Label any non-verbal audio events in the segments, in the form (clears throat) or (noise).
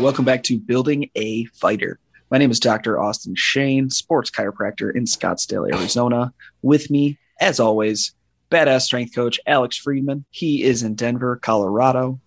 right, welcome back to Building a Fighter. My name is Dr. Austin Shane, sports chiropractor in Scottsdale, Arizona. With me, as always, badass strength coach Alex Friedman. He is in Denver, Colorado.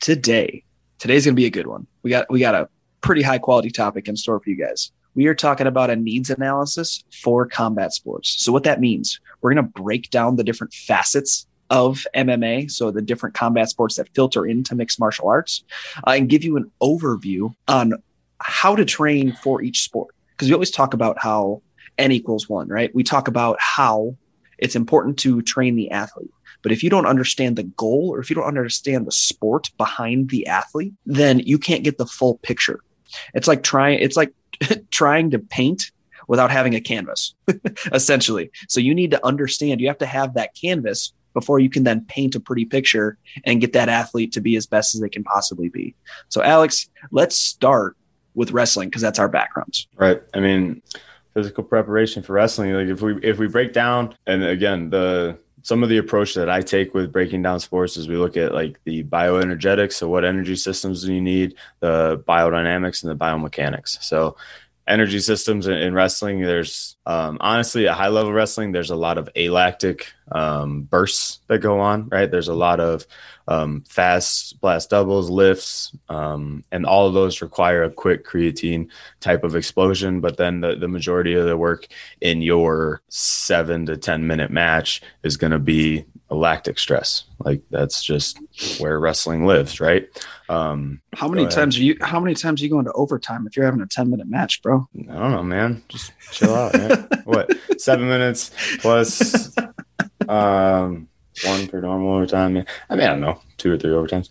Today, today's going to be a good one. We got we got a pretty high quality topic in store for you guys. We are talking about a needs analysis for combat sports. So what that means, we're going to break down the different facets of MMA, so the different combat sports that filter into mixed martial arts, uh, and give you an overview on how to train for each sport. Because we always talk about how n equals one, right? We talk about how it's important to train the athlete. But if you don't understand the goal or if you don't understand the sport behind the athlete, then you can't get the full picture. It's like trying it's like (laughs) trying to paint without having a canvas, (laughs) essentially. So you need to understand, you have to have that canvas before you can then paint a pretty picture and get that athlete to be as best as they can possibly be. So, Alex, let's start with wrestling because that's our backgrounds. Right. I mean, physical preparation for wrestling. Like if we if we break down, and again, the some of the approach that I take with breaking down sports is we look at like the bioenergetics, so what energy systems do you need, the biodynamics, and the biomechanics. So energy systems in, wrestling there's um, honestly at high level wrestling there's a lot of alactic um, bursts that go on right? There's a lot of um, fast blast doubles lifts um, and all of those require a quick creatine type of explosion but then the, the majority of the work in your seven to ten minute match is going to be lactic stress. Like that's just where wrestling lives, right? Um, how many times are you? How many times are you going to overtime if you're having a ten minute match, bro? I don't know, man. Just chill out. Man. (laughs) what seven minutes plus um, one for normal overtime? I mean, I don't know, two or three overtimes,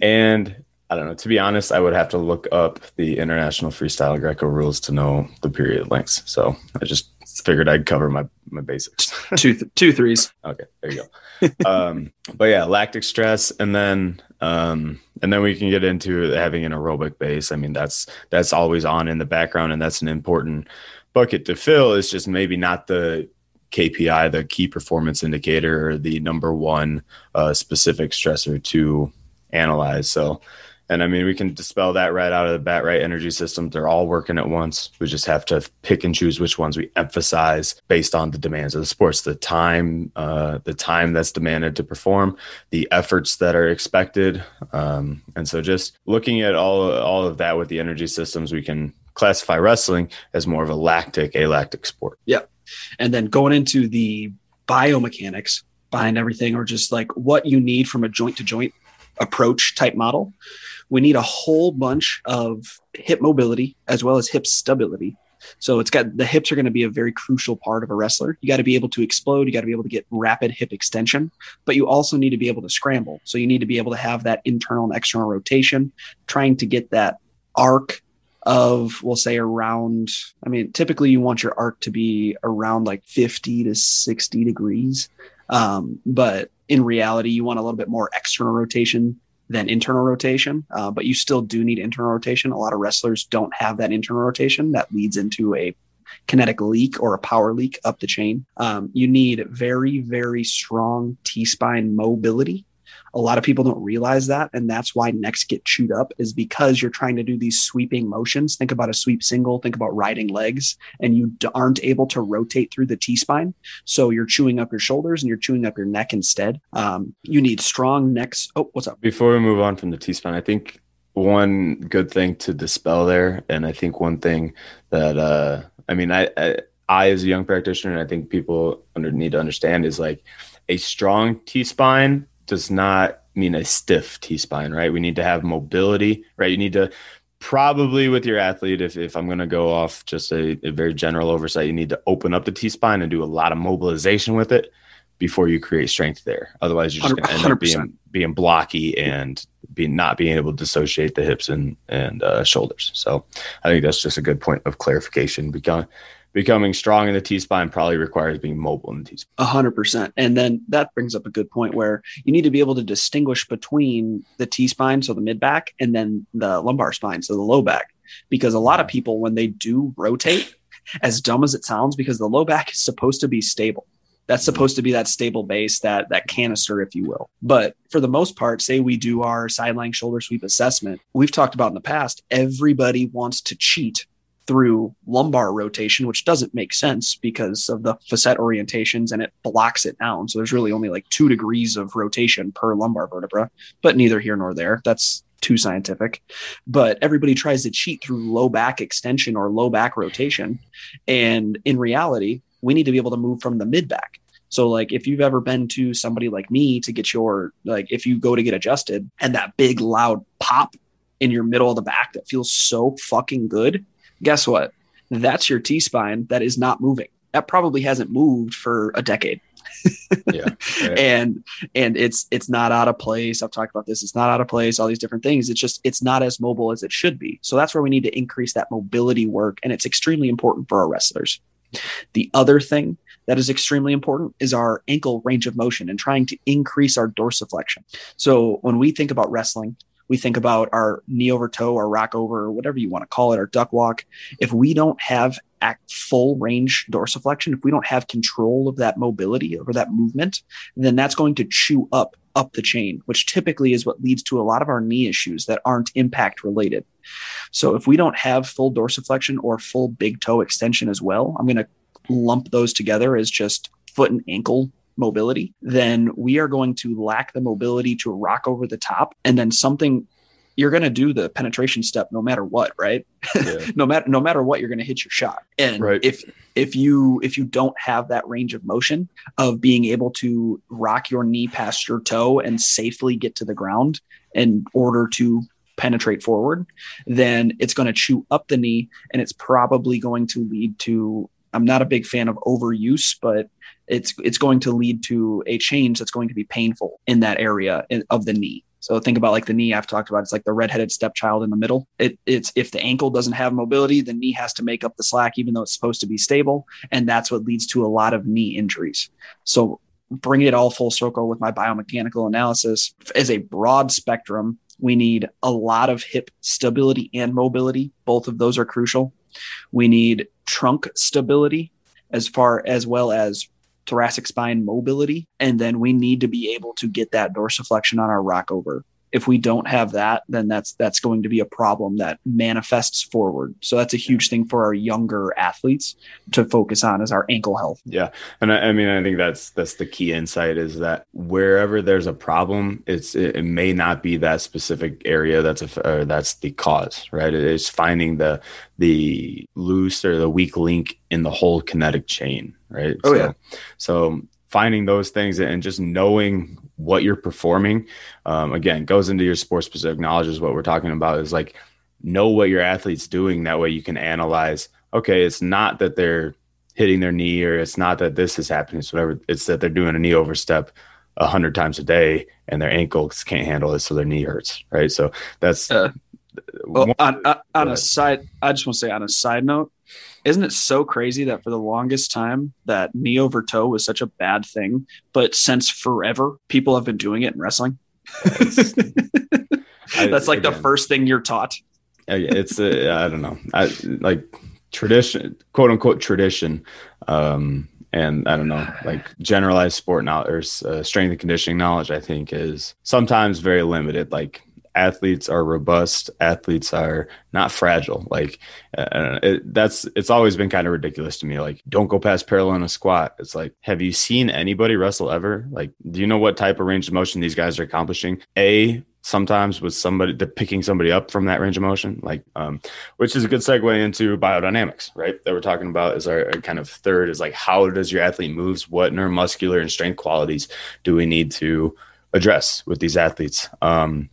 and. I don't know. To be honest, I would have to look up the international freestyle Greco rules to know the period lengths. So I just figured I'd cover my my basics. (laughs) two th- two threes. Okay, there you go. um, but yeah, lactic stress, and then um, and then we can get into having an aerobic base. I mean, that's that's always on in the background, and that's an important bucket to fill. It's just maybe not the KPI, the key performance indicator, or the number one uh, specific stressor to analyze. So and I mean, we can dispel that right out of the bat, right? Energy systems, they're all working at once. We just have to pick and choose which ones we emphasize based on the demands of the sports, the time, uh, the time that's demanded to perform, the efforts that are expected. Um, and so just looking at all, all of that with the energy systems, we can classify wrestling as more of a lactic, alactic sport. Yeah. And then going into the biomechanics behind everything, or just like what you need from a joint to joint approach type model we need a whole bunch of hip mobility as well as hip stability. So it's got the hips are going to be a very crucial part of a wrestler. You got to be able to explode. You got to be able to get rapid hip extension, but you also need to be able to scramble. So you need to be able to have that internal and external rotation, trying to get that arc of we'll say around i mean typically you want your arc to be around like 50 to 60 degrees um, but in reality you want a little bit more external rotation than internal rotation, uh, but you still do need internal rotation. A lot of wrestlers don't have that internal rotation that leads into a kinetic leak or a power leak up the chain. Um, you need very, very strong T spine mobility a lot of people don't realize that. And that's why necks get chewed up is because you're trying to do these sweeping motions. Think about a sweep single, think about riding legs, and you aren't able to rotate through the T spine. So you're chewing up your shoulders and you're chewing up your neck instead. Um, you need strong necks. Oh, what's up? Before we move on from the T spine, I think one good thing to dispel there, and I think one thing that, uh, I mean, I, I, I as a young practitioner, and I think people under, need to understand is like a strong T spine does not mean a stiff T spine, right? We need to have mobility, right? You need to probably with your athlete, if, if I'm going to go off just a, a, very general oversight, you need to open up the T spine and do a lot of mobilization with it before you create strength there. Otherwise, you're just going to end up being, being blocky and being not being able to dissociate the hips and, and uh, shoulders. So I think that's just a good point of clarification. Because becoming strong in the T spine probably requires being mobile in the T spine. A hundred percent. And then that brings up a good point where you need to be able to distinguish between the T spine, so the mid back, and then the lumbar spine, so the low back. Because a lot of people, when they do rotate, as dumb as it sounds, because the low back is supposed to be stable. That's mm-hmm. supposed to be that stable base, that that canister, if you will. But for the most part, say we do our sideline shoulder sweep assessment, we've talked about in the past, everybody wants to cheat through lumbar rotation, which doesn't make sense because of the facet orientations and it blocks it down. So there's really only like two degrees of rotation per lumbar vertebra, but neither here nor there. That's too scientific. But everybody tries to cheat through low back extension or low back rotation. And in reality, we need to be able to move from the mid back. So like if you've ever been to somebody like me to get your like if you go to get adjusted and that big loud pop in your middle of the back that feels so fucking good, guess what? That's your T spine that is not moving. That probably hasn't moved for a decade. yeah, (laughs) and and it's it's not out of place. I've talked about this. It's not out of place all these different things. It's just it's not as mobile as it should be. So that's where we need to increase that mobility work and it's extremely important for our wrestlers. The other thing that is extremely important is our ankle range of motion and trying to increase our dorsiflexion. So when we think about wrestling we think about our knee over toe or rock over or whatever you want to call it our duck walk if we don't have full range dorsiflexion if we don't have control of that mobility over that movement then that's going to chew up up the chain which typically is what leads to a lot of our knee issues that aren't impact related. So if we don't have full dorsiflexion or full big toe extension as well i'm going to lump those together as just foot and ankle mobility, then we are going to lack the mobility to rock over the top. And then something you're going to do the penetration step no matter what, right? Yeah. (laughs) no matter no matter what, you're going to hit your shot. And right. if if you if you don't have that range of motion of being able to rock your knee past your toe and safely get to the ground in order to penetrate forward, then it's going to chew up the knee and it's probably going to lead to I'm not a big fan of overuse, but it's it's going to lead to a change that's going to be painful in that area of the knee. So think about like the knee I've talked about. It's like the redheaded stepchild in the middle. It, it's if the ankle doesn't have mobility, the knee has to make up the slack, even though it's supposed to be stable, and that's what leads to a lot of knee injuries. So bring it all full circle with my biomechanical analysis as a broad spectrum. We need a lot of hip stability and mobility. Both of those are crucial. We need trunk stability as far as well as thoracic spine mobility. And then we need to be able to get that dorsiflexion on our rock over if we don't have that then that's that's going to be a problem that manifests forward. So that's a huge thing for our younger athletes to focus on is our ankle health. Yeah. And I, I, mean i think that's that's the key insight is that wherever there's a problem it's it, it may not be that specific area that's a that's the cause right? It is finding the the loose or the weak link in the whole kinetic chain right? Oh so, yeah. so finding those things and just knowing what you're performing um, again goes into your sports specific knowledge is what we're talking about is like know what your athlete's doing. That way you can analyze okay it's not that they're hitting their knee or it's not that this is happening. It's whatever it's that they're doing a knee overstep a hundred times a day and their ankles can't handle it so their knee hurts right? So that's uh, well, on, on, on a side i just want to say on a side note isn't it so crazy that for the longest time that knee over toe was such a bad thing, but since forever people have been doing it in wrestling? That's, (laughs) I, That's like again, the first thing you're taught. it's uh, I don't know. I like tradition, quote unquote tradition. Um, and I don't know, like generalized sport knowledge or uh, strength and conditioning knowledge, I think is sometimes very limited. Like athletes are robust athletes are not fragile like uh, it, that's it's always been kind of ridiculous to me like don't go past parallel in a squat. It's like have you seen anybody wrestle ever? Like do you know what type of range of motion these guys are accomplishing? A sometimes with somebody they're picking somebody up from that range of motion like um, which is a good segue into biodynamics right? That we're talking about is our, our kind of third is like how does your athlete moves? What neuromuscular and strength qualities do we need to address with these athletes? Um,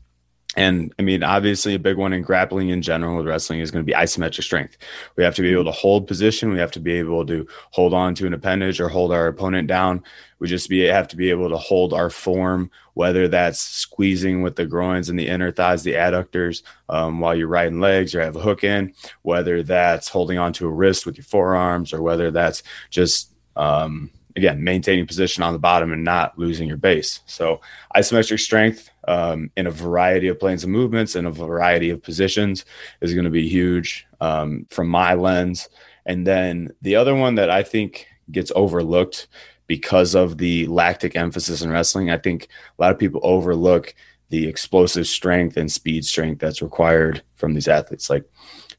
and I mean, obviously, a big one in grappling in general with wrestling is going to be isometric strength. We have to be able to hold position. We have to be able to hold on to an appendage or hold our opponent down. We just be have to be able to hold our form, whether that's squeezing with the groins and the inner thighs, the adductors, um, while you're riding legs or have a hook in, whether that's holding onto a wrist with your forearms, or whether that's just um, again maintaining position on the bottom and not losing your base. So isometric strength um, in a variety of planes of movements and a variety of positions is going to be huge um, from my lens. And then the other one that I think gets overlooked because of the lactic emphasis in wrestling. I think a lot of people overlook the explosive strength and speed strength that's required from these athletes. Like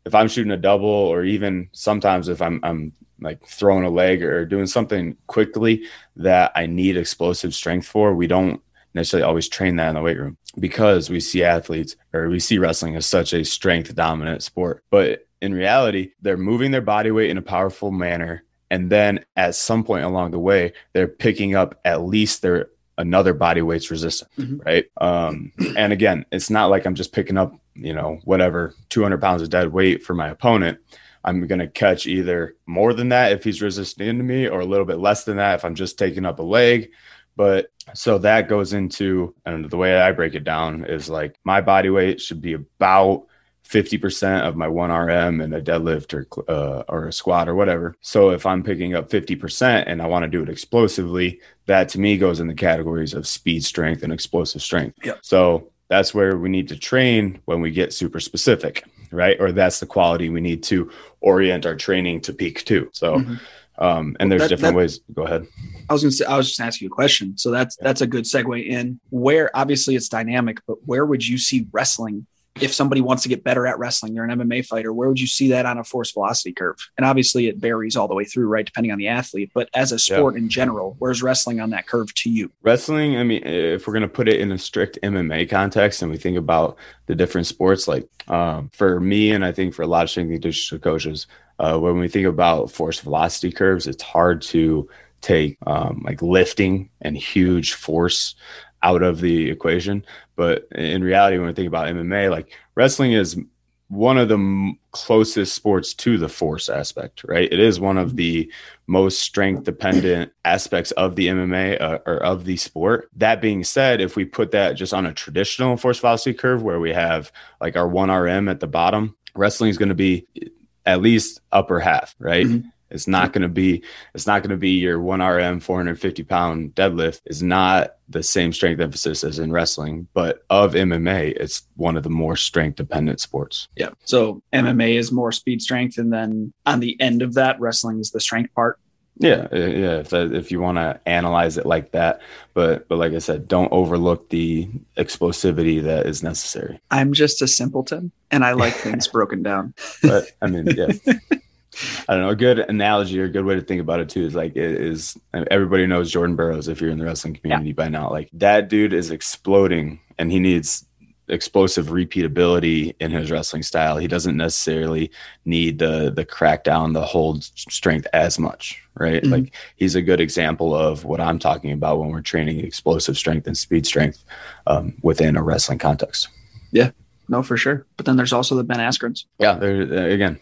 if I'm shooting a double, or even sometimes if I'm I'm like throwing a leg or doing something quickly that I need explosive strength for, we don't necessarily always train that in the weight room because we see athletes or we see wrestling as such a strength dominant sport. But in reality, they're moving their body weight in a powerful manner. And then at some point along the way, they're picking up at least their another body weight's resistance, mm-hmm. right? Um, and again, it's not like I'm just picking up, you know, whatever 200 pounds of dead weight for my opponent. I'm going to catch either more than that if he's resisting to me or a little bit less than that if I'm just taking up a leg. But so that goes into, and the way I break it down is like my body weight should be about 50% of my 1RM in a deadlift or uh, or a squat or whatever. So if I'm picking up 50% and I want to do it explosively, that to me goes in the categories of speed strength and explosive strength. Yep. So that's where we need to train when we get super specific, right? Or that's the quality we need to orient our training to peak to. So mm-hmm. Um, and there's that, different that, ways. Go ahead. I was going to say, I was just asking you a question. So that's yeah. that's a good segue in where obviously it's dynamic, but where would you see wrestling if somebody wants to get better at wrestling? You're an MMA fighter. Where would you see that on a force velocity curve? And obviously it varies all the way through, right, depending on the athlete. But as a sport yeah. in general, where's wrestling on that curve to you? Wrestling. I mean, if we're going to put it in a strict MMA context, and we think about the different sports, like um, for me, and I think for a lot of strength and conditioning coaches, uh, when we think about force velocity curves, it's hard to take um, like lifting and huge force out of the equation. But in reality, when we think about MMA, like wrestling is one of the m- closest sports to the force aspect, right? It is one of the most strength dependent aspects of the MMA uh, or of the sport. That being said, if we put that just on a traditional force velocity curve where we have like our 1RM at the bottom, wrestling is going to be at least upper half, right? Mm-hmm. It's not going to be it's not going to be your 1RM 450 pound deadlift is not the same strength emphasis as in wrestling, but of MMA, it's one of the more strength dependent sports. Yeah. So MMA is more speed strength, and then on the end of that, wrestling is the strength part. Yeah, uh, yeah. If that, if you want to analyze it like that, but but like I said, don't overlook the explosivity that is necessary. I'm just a simpleton, and I like things (laughs) broken down. But I mean, yeah. (laughs) I don't know. A good analogy or a good way to think about it too is like it is everybody knows Jordan Burroughs if you're in the wrestling community yeah. by now. Like that dude is exploding and he needs explosive repeatability in his wrestling style. He doesn't necessarily need the the crackdown, the hold strength as much, right? Mm-hmm. Like he's a good example of what I'm talking about when we're training explosive strength and speed strength um, within a wrestling context. Yeah, no, for sure. But then there's also the Ben Askren's. Yeah, there again.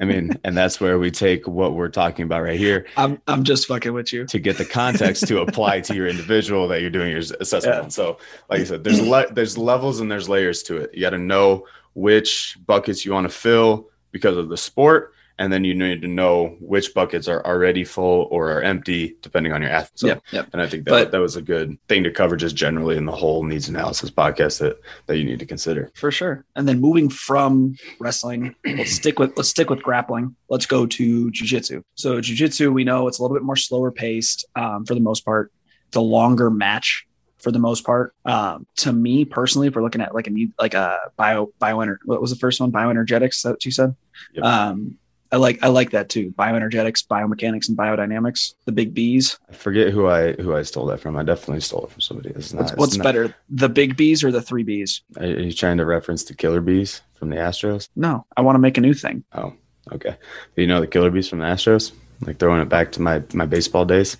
I mean, and that's where we take what we're talking about right here. I'm I'm just fucking with you to get the context to apply to your individual that you're doing your assessment. Yeah. So, like I said, there's le- there's levels and there's layers to it. You got to know which buckets you want to fill because of the sport, and then you need to know which buckets are already full or are empty depending on your athlete. So, yep, yep. and I think that but, that was a good thing to cover just generally in the whole needs analysis podcast that that you need to consider for sure. And then moving from wrestling, let's stick with let's stick with grappling. Let's go to jujitsu. So jujitsu, we know it's a little bit more slower paced um, for the most part. It's a longer match for the most part. Um, to me personally, if we're looking at like a like a bio bio what was the first one? Bioenergetics. That what you said? Yep. Um, I like I like that too. Bioenergetics, biomechanics, and biodynamics. The big B's. I forget who I who I stole that from. I definitely stole it from somebody. It's not, what's, what's not, better, the big B's or the three B's? Are you trying to reference the killer bees from the Astros? No, I want to make a new thing. Oh, okay. Do you know the killer bees from the Astros? Like throwing it back to my my baseball days.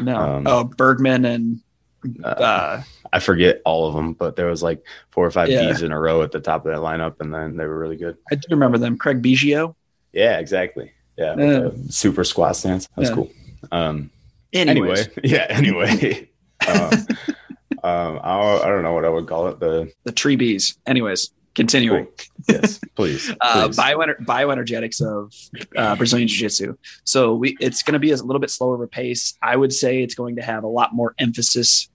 No. Um, oh, Berkman and. Uh, uh, I forget all of them, but there was like four or five yeah. bees in a row at the top of that lineup, and then they were really good. I do remember them. Craig Biggio. Yeah, exactly. Yeah, uh, super squat stance. That's yeah. cool. Um, anyway, (laughs) yeah. Anyway, (laughs) um, um, I, I don't know what I would call it. The the tree bees. Anyways, continuing. Cool. Yes, please. (laughs) uh, bioener- bioenergetics of uh, Brazilian Jiu Jitsu. So we, it's going to be a little bit slower of a pace. I would say it's going to have a lot more emphasis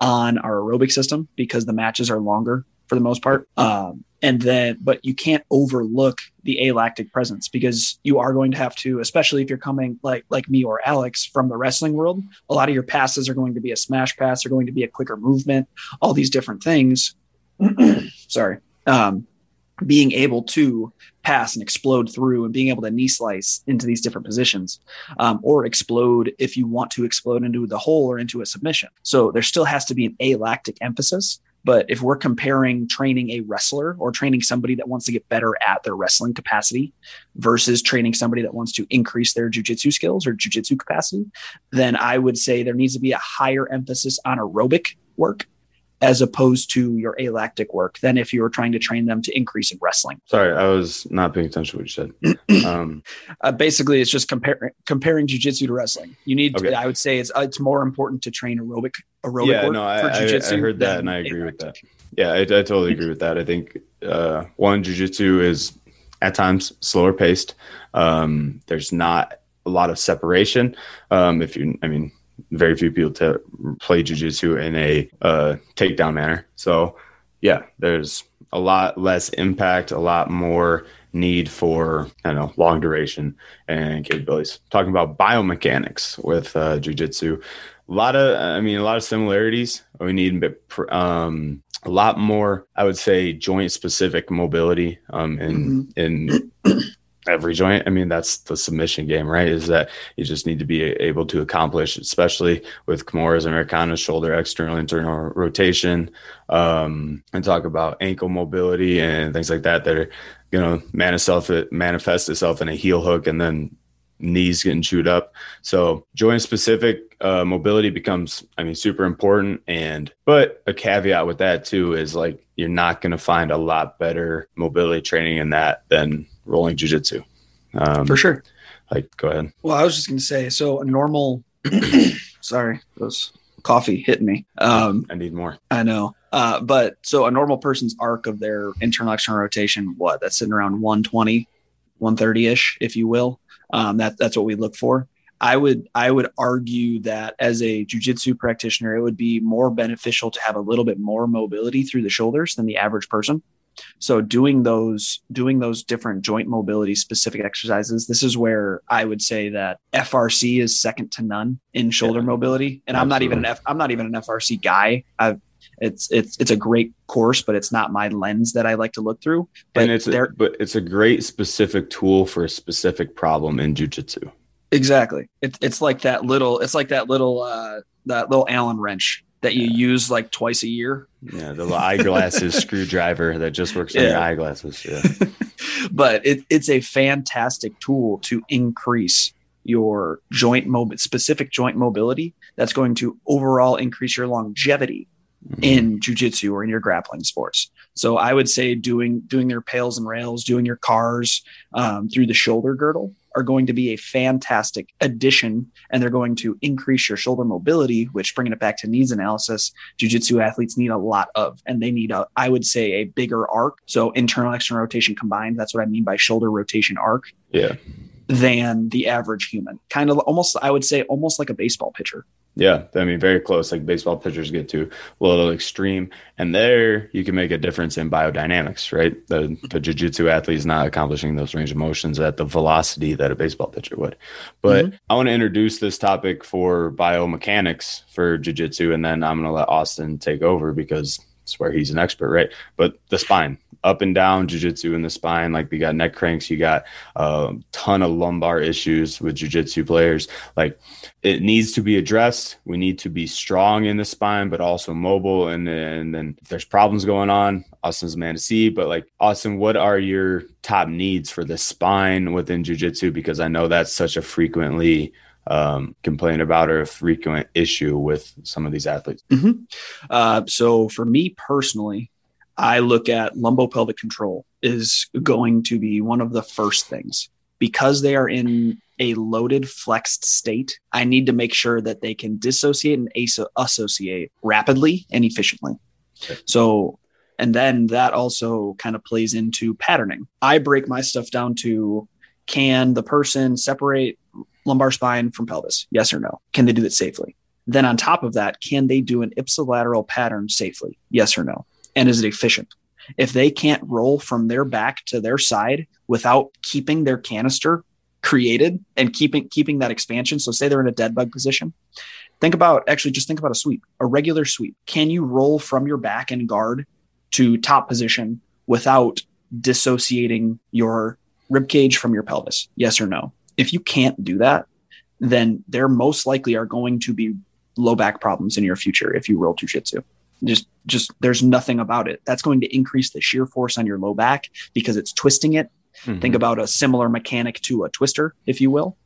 on our aerobic system because the matches are longer for the most part. Um, and then, but you can't overlook the alactic presence because you are going to have to, especially if you're coming like like me or Alex from the wrestling world. A lot of your passes are going to be a smash pass, are going to be a quicker movement, all these different things. (clears throat) Sorry. Um, being able to pass and explode through and being able to knee slice into these different positions um, or explode if you want to explode into the hole or into a submission. So there still has to be an alactic emphasis. But if we're comparing training a wrestler or training somebody that wants to get better at their wrestling capacity versus training somebody that wants to increase their jujitsu skills or jujitsu capacity, then I would say there needs to be a higher emphasis on aerobic work as opposed to your alactic work than if you were trying to train them to increase in wrestling. Sorry, I was not paying attention to what you said. (clears throat) Um, uh, basically, it's just comparing comparing jujitsu to wrestling. You need, okay. to, I would say, it's uh, it's more important to train aerobic aerobic yeah, work no, I, for jujitsu. I, I heard that, and I agree with that. Yeah, I, I totally agree with that. I think uh, one jujitsu is at times slower paced. Um, there's not a lot of separation. Um, if you, I mean, very few people to play jujitsu in a uh, takedown manner. So, yeah, there's a lot less impact, a lot more need for I don't know long duration and capabilities. Talking about biomechanics with uh, jujitsu, a lot of I mean a lot of similarities. We need um, a lot more, I would say, joint specific mobility um, in mm-hmm. in (clears throat) every joint. I mean, that's the submission game, right? Is that you just need to be able to accomplish, especially with Kimura's Americana shoulder external internal rotation, um, and talk about ankle mobility and things like that that are you know manifest manifest itself in a heel hook and then knees getting chewed up. So joint specific uh, mobility becomes, I mean, super important. And but a caveat with that too is like you're not going to find a lot better mobility training in that than rolling jujitsu. Um, For sure. Like, go ahead. Well, I was just going to say, so a normal, (clears throat) sorry, those coffee hit me. Um, I need more. I know. Uh, but so a normal person's arc of their internal external rotation, what that's sitting around 120, 130 ish, if you will. Um, that that's what we look for. I would I would argue that as a jujitsu practitioner, it would be more beneficial to have a little bit more mobility through the shoulders than the average person. So doing those doing those different joint mobility specific exercises, this is where I would say that FRC is second to none in shoulder yeah, mobility. And absolutely. I'm not even an F, I'm not even an FRC guy. I've it's it's it's a great course, but it's not my lens that I like to look through. But and it's a, but it's a great specific tool for a specific problem in jujitsu. Exactly. It, it's like that little. It's like that little uh, that little Allen wrench that you use like twice a year. Yeah, the eyeglasses (laughs) screwdriver that just works on yeah. your eyeglasses. Yeah. (laughs) but it, it's a fantastic tool to increase your joint mob- specific joint mobility. That's going to overall increase your longevity mm-hmm. in jujitsu or in your grappling sports. So I would say doing doing your PAILs and RAILs, doing your CARs um, through the shoulder girdle are going to be a fantastic addition and they're going to increase your shoulder mobility, which bringing it back to needs analysis, jujitsu athletes need a lot of, and they need a, I would say a bigger arc. So internal external rotation combined. That's what I mean by shoulder rotation arc. Yeah. Than the average human. Kind of almost, I would say almost like a baseball pitcher. Yeah, I mean, very close. Like baseball pitchers get to a little extreme, and there you can make a difference in biodynamics, right? The, the jiu-jitsu athlete is not accomplishing those range of motions at the velocity that a baseball pitcher would. But mm-hmm. I want to introduce this topic for biomechanics for jiu-jitsu, and then I'm going to let Austin take over because it's where he's an expert, right? But the spine, up and down jujitsu in the spine. Like we got neck cranks, you got a ton of lumbar issues with jujitsu players. Like it needs to be addressed. We need to be strong in the spine, but also mobile. And and then if there's problems going on, Austin's a man to see. But like Austin, what are your top needs for the spine within jujitsu? Because I know that's such a frequently um, complain about or a frequent issue with some of these athletes? Mm-hmm. Uh, so for me personally, I look at lumbopelvic control is going to be one of the first things because they are in a loaded flexed state. I need to make sure that they can dissociate and aso- associate rapidly and efficiently. Okay. So, and then that also kind of plays into patterning. I break my stuff down to can the person separate lumbar spine from pelvis? Yes or no? Can they do that safely? Then on top of that, can they do an ipsilateral pattern safely? Yes or no? And is it efficient? If they can't roll from their back to their side without keeping their canister created and keeping keeping that expansion, so say they're in a dead bug position, think about actually just think about a sweep, a regular sweep. Can you roll from your back and guard to top position without dissociating your rib cage from your pelvis? Yes or no? If you can't do that, then there most likely are going to be low back problems in your future if you roll jujitsu. Just, just there's nothing about it. That's going to increase the shear force on your low back because it's twisting it. Mm-hmm. Think about a similar mechanic to a twister, if you will.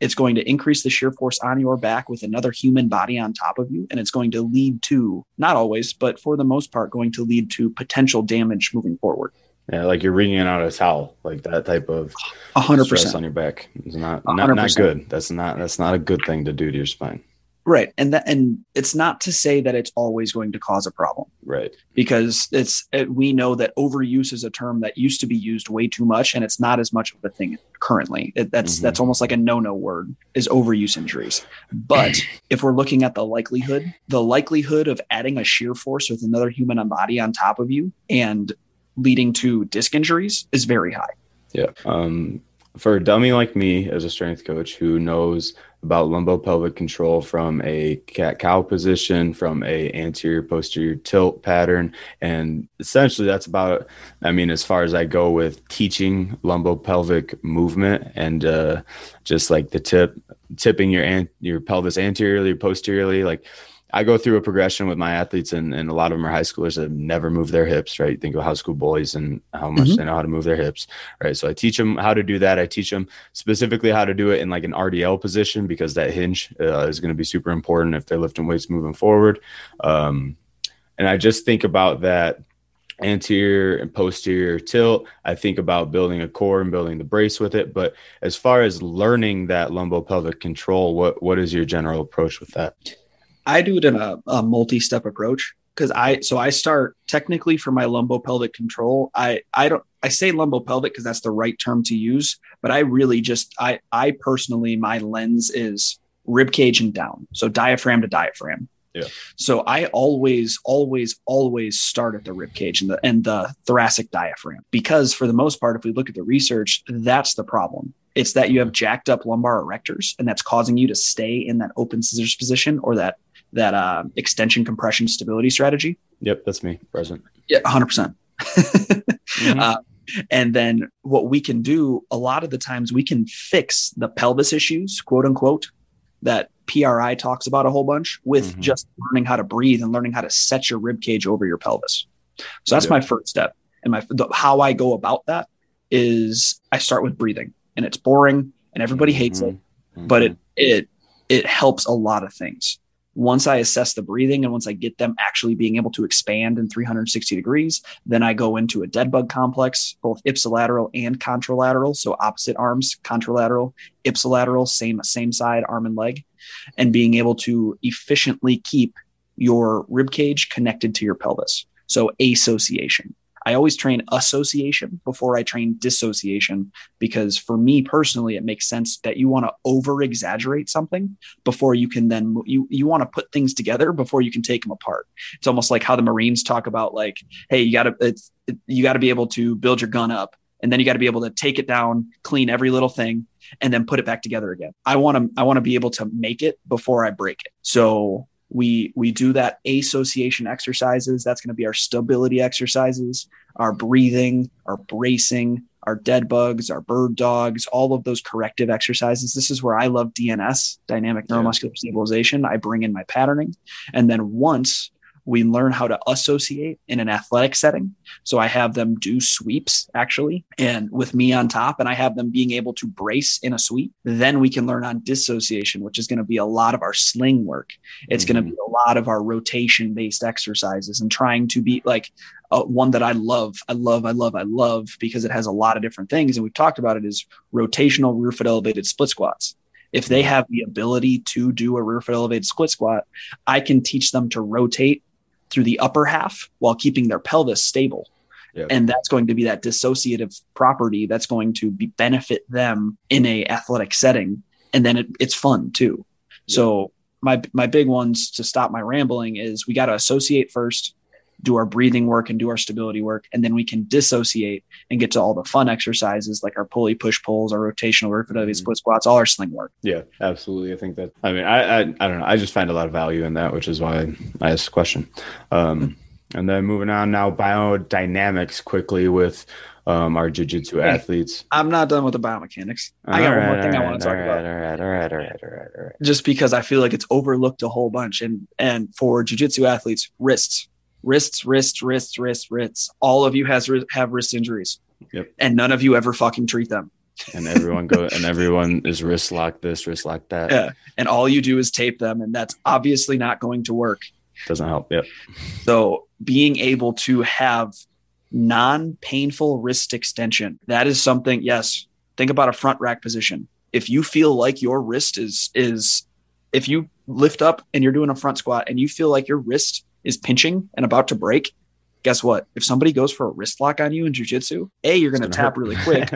It's going to increase the shear force on your back with another human body on top of you. And it's going to lead to, not always, but for the most part, going to lead to potential damage moving forward. Yeah, like you're wringing out a towel, like that type of hundred percent on your back. It's not not, not good. That's not that's not a good thing to do to your spine. Right. And that, and it's not to say that it's always going to cause a problem. Right. Because it's, it, we know that overuse is a term that used to be used way too much and it's not as much of a thing currently. It, that's, mm-hmm. that's almost like a no-no word is overuse injuries. But (laughs) if we're looking at the likelihood, the likelihood of adding a shear force with another human body on top of you and leading to disc injuries is very high. Yeah. Um, for a dummy like me as a strength coach who knows about lumbo-pelvic control from a cat cow position, from a anterior posterior tilt pattern, and essentially that's about. I mean, as far as I go with teaching lumbo-pelvic movement and uh, just like the tip, tipping your an- your pelvis anteriorly, or posteriorly, like I go through a progression with my athletes, and, and a lot of them are high schoolers that have never moved their hips, right? Think of high school boys and how much mm-hmm. they know how to move their hips, right? So I teach them how to do that. I teach them specifically how to do it in like an RDL position because that hinge uh, is going to be super important if they're lifting weights moving forward. Um, and I just think about that anterior and posterior tilt. I think about building a core and building the brace with it. But as far as learning that lumbo pelvic control, what what is your general approach with that? I do it in a, a multi-step approach because I so I start technically for my lumbopelvic control. I I don't I say lumbopelvic because that's the right term to use, but I really just I I personally my lens is rib cage and down, so diaphragm to diaphragm. Yeah. So I always, always, always start at the rib cage and the and the thoracic diaphragm because for the most part, if we look at the research, that's the problem. It's that you have jacked up lumbar erectors, and that's causing you to stay in that open scissors position or that that uh, extension compression stability strategy. Yep, that's me present. Yeah, 100%. percent mm-hmm. (laughs) uh, and then what we can do a lot of the times we can fix the pelvis issues, quote unquote, that PRI talks about a whole bunch with mm-hmm. just learning how to breathe and learning how to set your rib cage over your pelvis. So that's my first step. And my the, how I go about that is I start with breathing, and it's boring and everybody hates mm-hmm. it, mm-hmm. but it it it helps a lot of things once I assess the breathing and once I get them actually being able to expand in 360 degrees, then I go into a dead bug complex, both ipsilateral and contralateral. So opposite arms, contralateral, ipsilateral, same, same side, arm and leg, and being able to efficiently keep your rib cage connected to your pelvis. So association. I always train association before I train dissociation because for me personally, it makes sense that you want to over exaggerate something before you can then you you want to put things together before you can take them apart. It's almost like how the Marines talk about like, hey, you got to you got to be able to build your gun up and then you got to be able to take it down, clean every little thing, and then put it back together again. I want to I want to be able to make it before I break it. So we we do that association exercises. That's going to be our stability exercises our breathing our bracing our dead bugs our bird dogs all of those corrective exercises. This is where i love DNS dynamic neuromuscular stabilization. I bring in my patterning. And then once we learn how to associate in an athletic setting. So I have them do sweeps actually, and with me on top, and I have them being able to brace in a sweep. Then we can learn on dissociation, which is going to be a lot of our sling work. It's mm-hmm. going to be a lot of our rotation based exercises and trying to be like uh, one that I love. I love, I love, I love because it has a lot of different things. And we've talked about it is rotational rear foot elevated split squats if they have the ability to do a rear foot elevated split squat, I can teach them to rotate through the upper half while keeping their pelvis stable. Yep. And that's going to be that dissociative property that's going to be benefit them in a athletic setting. And then it, it's fun too. Yep. So my my big ones to stop my rambling is we got to associate first, do our breathing work and do our stability work. And then we can dissociate and get to all the fun exercises like our pulley push pulls, our rotational vertical split squats, all our sling work. Yeah, absolutely. I think that, I mean, I, I, I don't know. I just find a lot of value in that, which is why I asked the question. Um, and then moving on now, biodynamics quickly with um, our jiu-jitsu hey, athletes. I'm not done with the biomechanics. I got right, one more thing I want to talk right, about. All right, all right, all right, all right, all right. Just because I feel like it's overlooked a whole bunch, and and for jiu-jitsu athletes, wrists, wrists, wrists, wrists, wrists, wrists. All of you has have wrist injuries. Yep. And none of you ever fucking treat them. and everyone go and everyone is wrist lock this, wrist lock that. Yeah. And all you do is tape them, and that's obviously not going to work. Doesn't help. Yep. So being able to have non-painful wrist extension, that is something, yes. Think about a front rack position. If you feel like your wrist is is if you lift up and you're doing a front squat and you feel like your wrist is pinching and about to break, guess what? If somebody goes for a wrist lock on you in jujitsu, A, you're going to tap hurt. really (laughs) quick,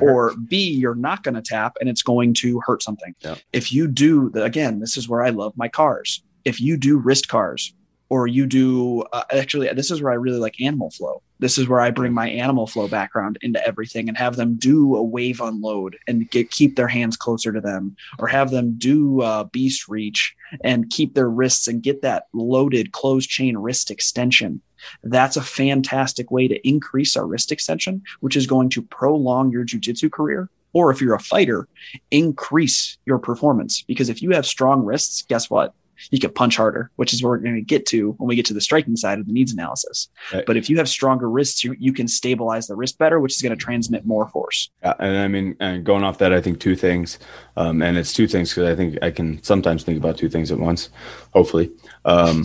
or hurt. B, you're not going to tap and it's going to hurt something. If you do, the, again, this is where I love my CARs. If you do wrist CARs, or you do uh, actually this is where i really like animal flow. This is where i bring my animal flow background into everything and have them do a wave unload and get keep their hands closer to them or have them do uh, beast reach and keep their wrists and get that loaded closed chain wrist extension. That's a fantastic way to increase our wrist extension which is going to prolong your jiu-jitsu career or if you're a fighter increase your performance. Because if you have strong wrists guess what you can punch harder, which is where we're going to get to when we get to the striking side of the needs analysis. Right. But if you have stronger wrists, you, you can stabilize the wrist better, which is going to transmit more force. Yeah, and I mean, and going off that, I think two things, um, and it's two things because I think I can sometimes think about two things at once, hopefully. Um,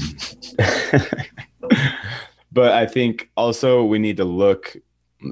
(laughs) but I think also we need to look,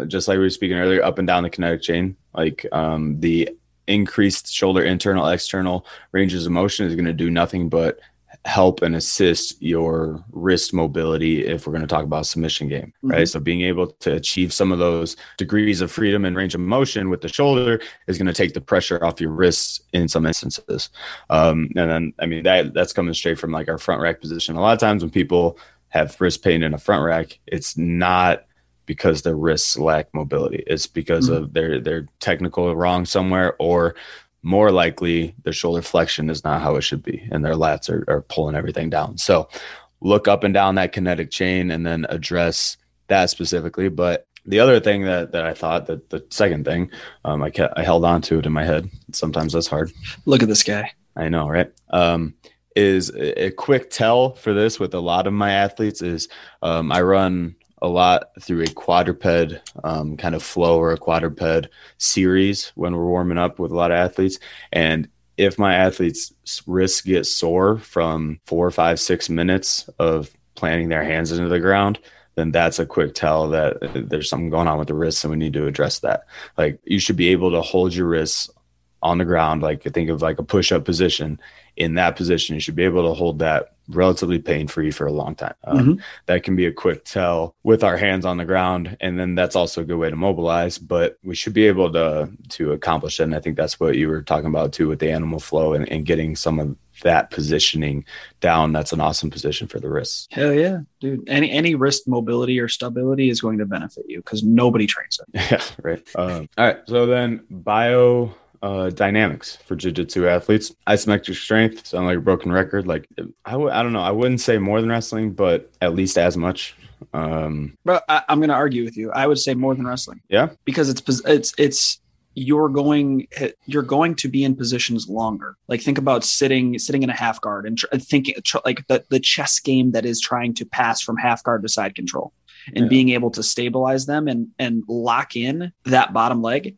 just like we were speaking earlier, up and down the kinetic chain, like um, the increased shoulder internal external ranges of motion is going to do nothing but help and assist your wrist mobility if we're going to talk about submission game right mm-hmm. so being able to achieve some of those degrees of freedom and range of motion with the shoulder is going to take the pressure off your wrists in some instances um, and then i mean that that's coming straight from like our front rack position a lot of times when people have wrist pain in a front rack it's not because their wrists lack mobility it's because mm-hmm. of their their technical wrong somewhere or more likely their shoulder flexion is not how it should be and their lats are, are pulling everything down. So look up and down that kinetic chain and then address that specifically. But the other thing that, that I thought that the second thing, um, I kept, I held on to it in my head. Sometimes that's hard. Look at this guy. I know, right? Um, is a quick tell for this with a lot of my athletes is um, I run a lot through a quadruped um, kind of flow or a quadruped series when we're warming up with a lot of athletes. And if my athletes' wrists get sore from four, five, six minutes of planting their hands into the ground, then that's a quick tell that there's something going on with the wrists and we need to address that. Like you should be able to hold your wrists on the ground, like think of like a push up position. In that position, you should be able to hold that relatively pain free for a long time. Um, mm-hmm. That can be a quick tell with our hands on the ground, and then that's also a good way to mobilize. But we should be able to to accomplish it, and I think that's what you were talking about too with the animal flow and, and getting some of that positioning down. That's an awesome position for the wrists. Hell yeah, dude! Any any wrist mobility or stability is going to benefit you because nobody trains it. (laughs) Yeah, right. Um, all right, so then bio uh, dynamics for jiu-jitsu athletes. Isometric strength sound like a broken record. Like I w- I don't know. I wouldn't say more than wrestling, but at least as much. Um, but I, am going to argue with you. I would say more than wrestling. Yeah, because it's it's it's you're going you're going to be in positions longer. Like think about sitting sitting in a half guard and tr- thinking tr- like the the chess game that is trying to pass from half guard to side control and yeah. being able to stabilize them and and lock in that bottom leg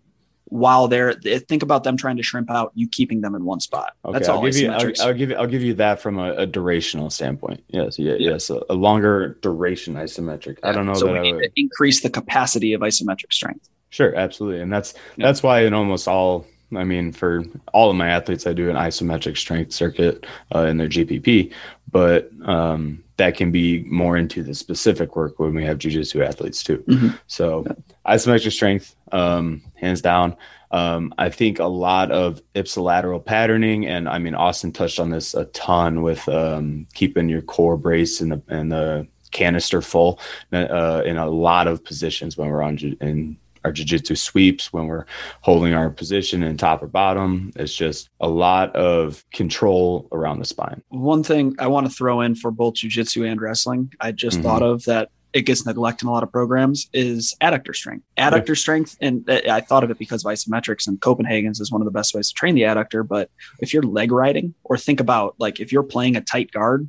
while they're think about them trying to shrimp out you keeping them in one spot. Okay, that's all I'll give you I'll, I'll, give you I'll give you that from a, a durational standpoint. Yes yeah, yes a, a, longer duration isometric. Yeah. I don't know so we need to increase the capacity of isometric strength. Sure absolutely and that's yeah. that's why in almost all I mean, for all of my athletes, I do an isometric strength circuit uh, in their GPP, but um, that can be more into the specific work when we have jujitsu athletes too. Mm-hmm. So, isometric strength, um, hands down. Um, I think a lot of ipsilateral patterning, and I mean, Austin touched on this a ton with um, keeping your core brace and the and the canister full uh, in a lot of positions when we're on in our jiu-jitsu sweeps when we're holding our position in top or bottom it's just a lot of control around the spine one thing i want to throw in for both jiu-jitsu and wrestling i just mm-hmm. thought of that it gets neglected in a lot of programs is adductor strength. Adductor yeah. strength, and I thought of it because of isometrics and Copenhagen's is one of the best ways to train the adductor. But if you're leg riding, or think about like if you're playing a tight guard,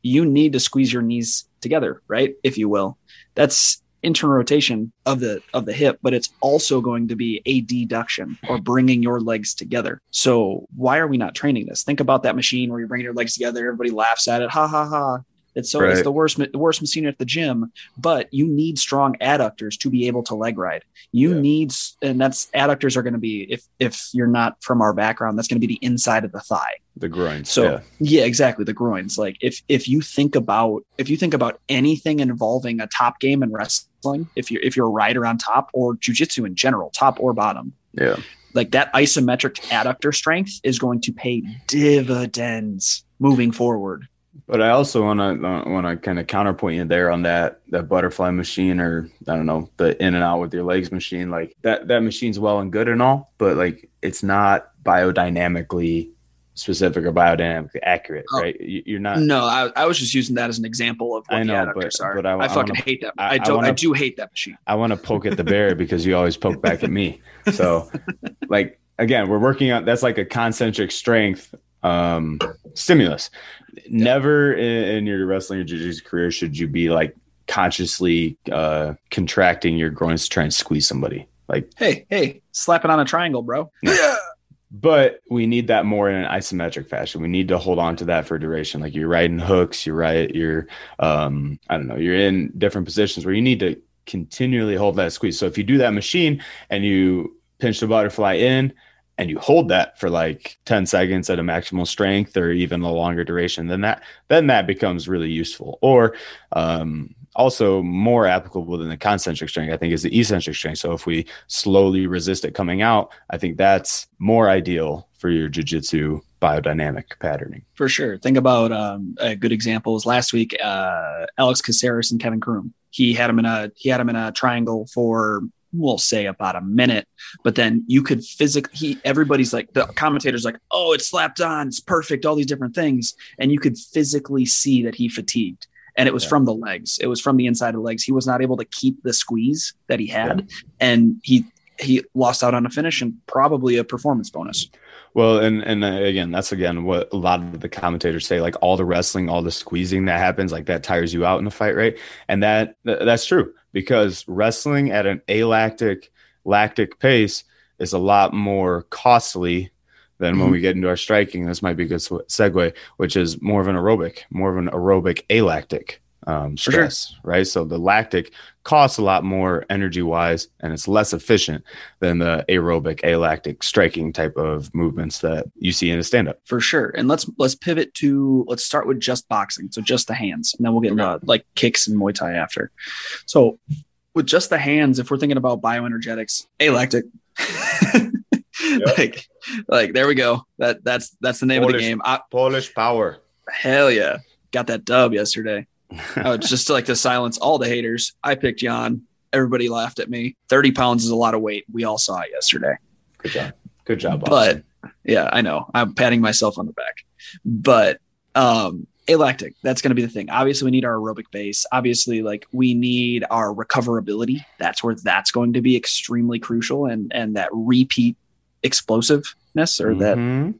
you need to squeeze your knees together, right? If you will. That's internal rotation of the of the hip but it's also going to be adduction or bringing your legs together. So why are we not training this? Think about that machine where you bring your legs together everybody laughs at it ha ha ha it's so right. it's the worst the worst machine at the gym, but you need strong adductors to be able to leg ride. You yeah. need and that's adductors are going to be if if you're not from our background, that's going to be the inside of the thigh. The groins. So yeah. yeah, exactly. The groins. Like if if you think about if you think about anything involving a top game in wrestling, if you're if you're a rider on top or jujitsu in general, top or bottom. Yeah. Like that isometric adductor strength is going to pay dividends moving forward. But I also want to uh, want to kind of counterpoint you there on that that butterfly machine or I don't know the in and out with your legs machine. Like that that machine's well and good and all, but like it's not biodynamically specific or biodynamically accurate, oh, right? You're not. No, I, I was just using that as an example of what I know, but. But I, I fucking wanna, hate that. I, I don't. I, wanna, I, do hate that machine. I want to poke at the bear because you always poke back at me. So, (laughs) like again, we're working on that's like a concentric strength um, stimulus. Never in, in your wrestling or jiu-jitsu career should you be like consciously uh, contracting your groins to try and squeeze somebody. Like, hey, hey, slap it on a triangle, bro. Yeah. But we need that more in an isometric fashion. We need to hold on to that for duration. Like you're riding hooks, you're right, you're um, I don't know, you're in different positions where you need to continually hold that squeeze. So if you do that machine and you pinch the butterfly in, and you hold that for like 10 seconds at a maximal strength or even a longer duration then that then that becomes really useful. Or um, also more applicable than the concentric strength i think is the eccentric strength. So if we slowly resist it coming out i think that's more ideal for your jiu-jitsu biodynamic patterning. For sure. Think about um, a good example is last week uh, alex caceres and kevin croom he had him in a he had him in a triangle for we'll say about a minute, but then you could physically, he, everybody's like, the commentators like, oh, it's slapped on, it's perfect, all these different things. And you could physically see that he fatigued. And it was yeah. from the legs. It was from the inside of the legs. He was not able to keep the squeeze that he had. Yeah. And he, he lost out on a finish and probably a performance bonus. Well, and and uh, again, that's again what a lot of the commentators say. Like all the wrestling, all the squeezing that happens, like that tires you out in the fight, right? And that that's true because wrestling at an alactic lactic pace is a lot more costly than when mm-hmm. we get into our striking. This might be a good segue, which is more of an aerobic, more of an aerobic alactic um, stress, sure. right? So the lactic costs a lot more energy wise and it's less efficient than the aerobic alactic striking type of movements that you see in a stand up. For sure. And let's let's pivot to let's start with just boxing. So just the hands. And then we'll get into like kicks and Muay Thai after. So with just the hands, if we're thinking about bioenergetics, alactic. (laughs) yep. like like there we go. That that's that's the name Polish, of the game. I, Polish power. Hell yeah. Got that dub yesterday. Uh, (laughs) just to like to silence all the haters. I picked Jan. Everybody laughed at me. 30 pounds is a lot of weight. We all saw it yesterday. Good job. Good job. But yeah, I know. I'm patting myself on the back. But um alactic, that's going to be the thing. Obviously, we need our aerobic base. Obviously, like we need our recoverability. That's where that's going to be extremely crucial and and that repeat explosiveness or mm-hmm.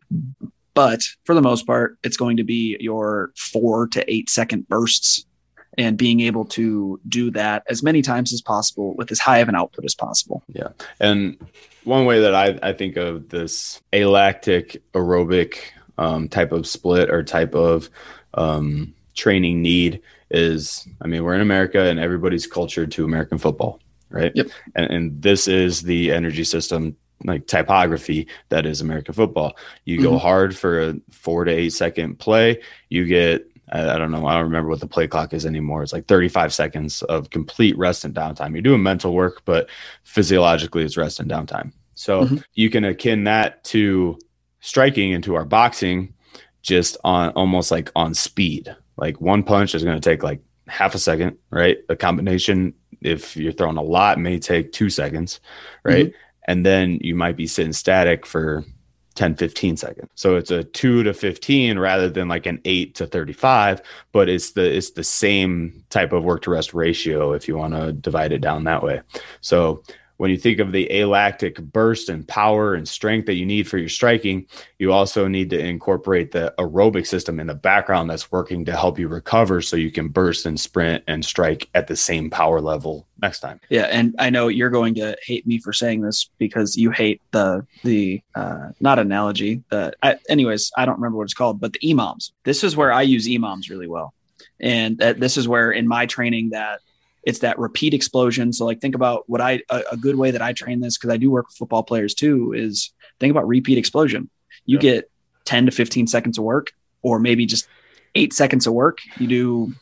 that but for the most part, it's going to be your four to eight second bursts and being able to do that as many times as possible with as high of an output as possible. Yeah. And one way that I, I think of this alactic aerobic um, type of split or type of um, training need is I mean, we're in America and everybody's cultured to American football, right? Yep. And, and this is the energy system like typography that is American football. You mm-hmm. go hard for a four to eight second play, you get I don't know. I don't remember what the play clock is anymore. It's like 35 seconds of complete rest and downtime. You're doing mental work, but physiologically, it's rest and downtime. So mm-hmm. you can akin that to striking into our boxing just on almost like on speed. Like one punch is going to take like half a second, right? A combination, if you're throwing a lot, may take two seconds, right? Mm-hmm. And then you might be sitting static for 10 15 seconds. So it's a 2 to 15 rather than like an 8 to 35 but it's the it's the same type of work to rest ratio if you want to divide it down that way. So when you think of the alactic burst and power and strength that you need for your striking, you also need to incorporate the aerobic system in the background that's working to help you recover so you can burst and sprint and strike at the same power level next time. Yeah, and I know you're going to hate me for saying this because you hate the the uh, not analogy. The I, anyways, I don't remember what it's called, but the EMOMs. This is where I use EMOMs really well, and that, this is where in my training that it's that repeat explosion. So like think about what I a, a good way that I train this because I do work with football players too is think about repeat explosion. You get 10 to 15 seconds of work or maybe just 8 seconds of work. You do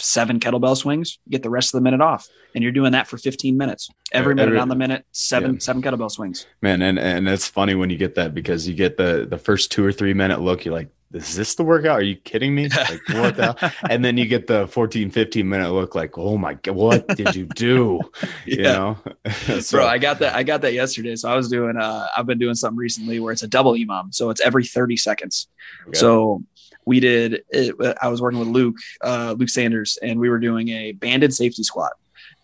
seven kettlebell swings, get the rest of the minute off. And you're doing that for 15 minutes. Every minute on the minute, seven yeah. seven kettlebell swings. Man, and and it's funny when you get that because you get the the first 2 or 3 minute look you're like is this the workout? Are you kidding me? (laughs) Like what the and then you get the 14, 15 minute look like, oh my god, what did you do? (laughs) yeah. You know? (laughs) so, Bro, I got that. I got that yesterday. So I was doing uh I've been doing something recently where it's a double EMOM. So it's every 30 seconds. Okay. So we did it, I was working with Luke, uh Luke Sanders, and we were doing a banded safety squat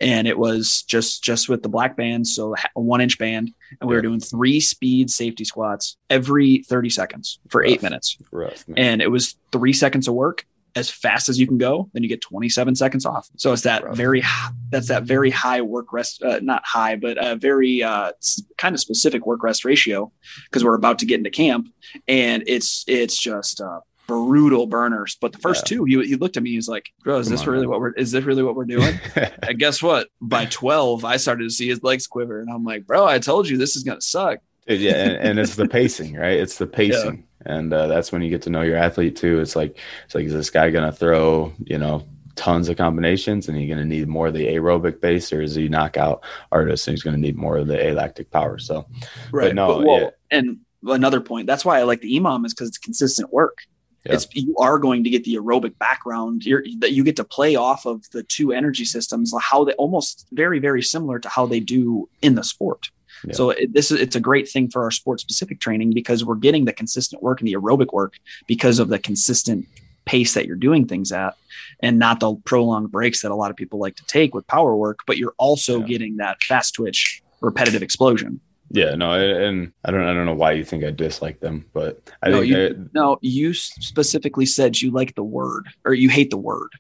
and it was just just with the black band so a one inch band and we were doing three speed safety squats every 30 seconds for Rough. eight minutes Rough, and it was three seconds of work as fast as you can go then you get 27 seconds off so it's that Rough. very that's that very high work rest uh, not high but a very uh, kind of specific work rest ratio because we're about to get into camp and it's it's just uh, brutal burners. But the first yeah. two, he, he looked at me, he was like, Bro, is Come this on, really man. what we're is this really what we're doing? (laughs) and guess what? By 12, I started to see his legs quiver. And I'm like, bro, I told you this is gonna suck. yeah, and, and, it's the (laughs) pacing, right? It's the pacing. Yeah. And uh, that's when you get to know your athlete too. It's like it's like, is this guy gonna throw, you know, tons of combinations and he's going to need more of the aerobic base or is he knockout artist and he's going to need more of the alactic power so right no but, well, yeah. and another point that's why i like the emom is because it's consistent work yeah. It's you are going to get the aerobic background you're, that you get to play off of the two energy systems, how they almost very very similar to how they do in the sport. Yeah. So it, this is it's a great thing for our sport specific training because we're getting the consistent work and the aerobic work because of the consistent pace that you're doing things at and not the prolonged breaks that a lot of people like to take with power work but you're also yeah. getting that fast twitch repetitive explosion yeah, no, and I don't, I don't know why you think I dislike them, but I no, think you, I, no, you specifically said you like the word or you hate the word.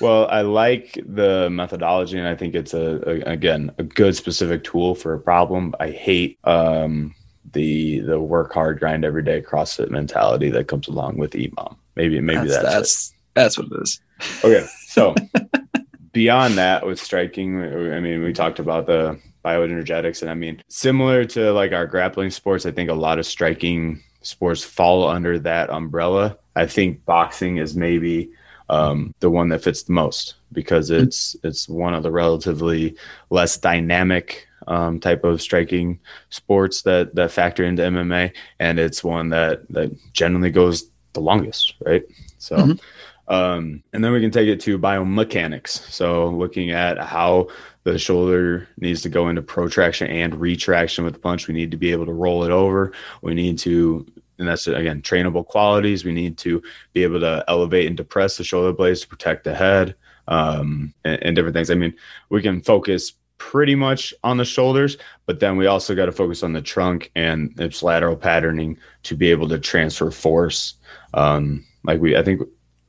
Well, I like the methodology, and I think it's a, a again a good specific tool for a problem. I hate um, the the work hard, grind every day CrossFit mentality that comes along with EMOM. Maybe maybe that's that's that's, that's what it is. Okay, so (laughs) beyond that, with striking, I mean, we talked about the bioenergetics. And I mean, similar to like our grappling sports, I think a lot of striking sports fall under that umbrella. I think boxing is maybe um, the one that fits the most because hmm. it's it's one of the relatively less dynamic um, type of striking sports that that factor into MMA, and it's one that that generally goes the longest, right? So. Mm-hmm. Um, and then we can take it to biomechanics. So looking at how the shoulder needs to go into protraction and retraction with the punch. We need to be able to roll it over. We need to, and that's again trainable qualities. We need to be able to elevate and depress the shoulder blades to protect the head um, and, and different things. I mean, we can focus pretty much on the shoulders, but then we also got to focus on the trunk and its lateral patterning to be able to transfer force. Um, like we, I think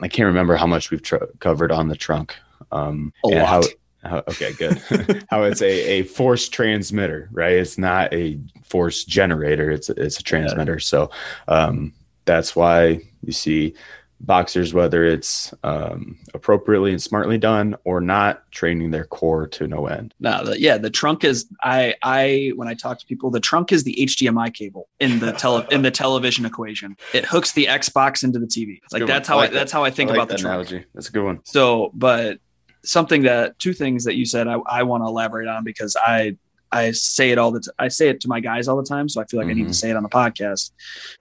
I can't remember how much we've tr- covered on the trunk. Um, a lot. How, okay, good. (laughs) How it's a, a force transmitter, right? It's not a force generator. It's it's a transmitter. Yeah. So um, that's why you see boxers, whether it's um, appropriately and smartly done or not, training their core to no end. No, the, yeah, the trunk is. I I when I talk to people, the trunk is the HDMI cable in the tele in the television equation. It hooks the Xbox into the TV. Like that's how I, like I that's how I think I like about the analogy. Trunk. That's a good one. So, but something that two things that you said I, I want to elaborate on because I I say it all the t- I say it to my guys all the time, so I feel like mm-hmm. I need to mm-hmm. say it on the podcast.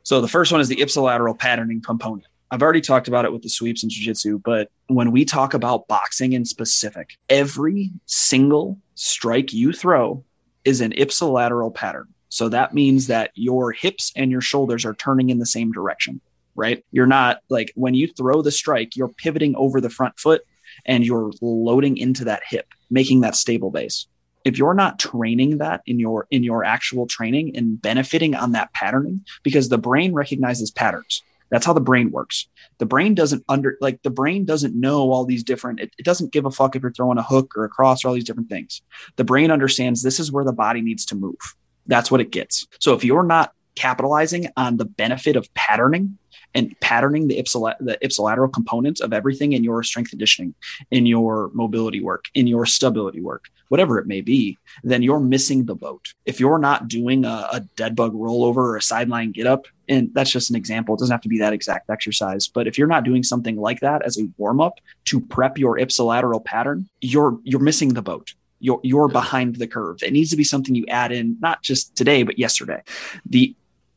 So the first one is the ipsilateral patterning component. I've already talked about it with the sweeps and jiu-jitsu, but when we talk about boxing in specific, every single strike you throw is an ipsilateral pattern. So that means that your hips and your shoulders are turning in the same direction, right? You're not like when you throw the strike, you're pivoting over the front foot and you're loading into that hip, making that stable base. If you're not training that in your in your actual training and benefiting on that patterning because the brain recognizes patterns. That's how the brain works. The brain doesn't under like the brain doesn't know all these different. It, it, doesn't give a fuck if you're throwing a hook or a cross or all these different things. The brain understands this is where the body needs to move. That's what it gets. So if you're not capitalizing on the benefit of patterning and patterning the, ipsil- the ipsilateral components of everything in your strength conditioning, in your mobility work, in your stability work, whatever it may be, then you're missing the boat. If you're not doing a, a dead bug rollover or a sideline get up, and that's just an example, it doesn't have to be that exact exercise, but if you're not doing something like that as a warm up to prep your ipsilateral pattern, you're you're missing the boat you're you're behind the curve. It needs to be something you add in, not just today, but yesterday. The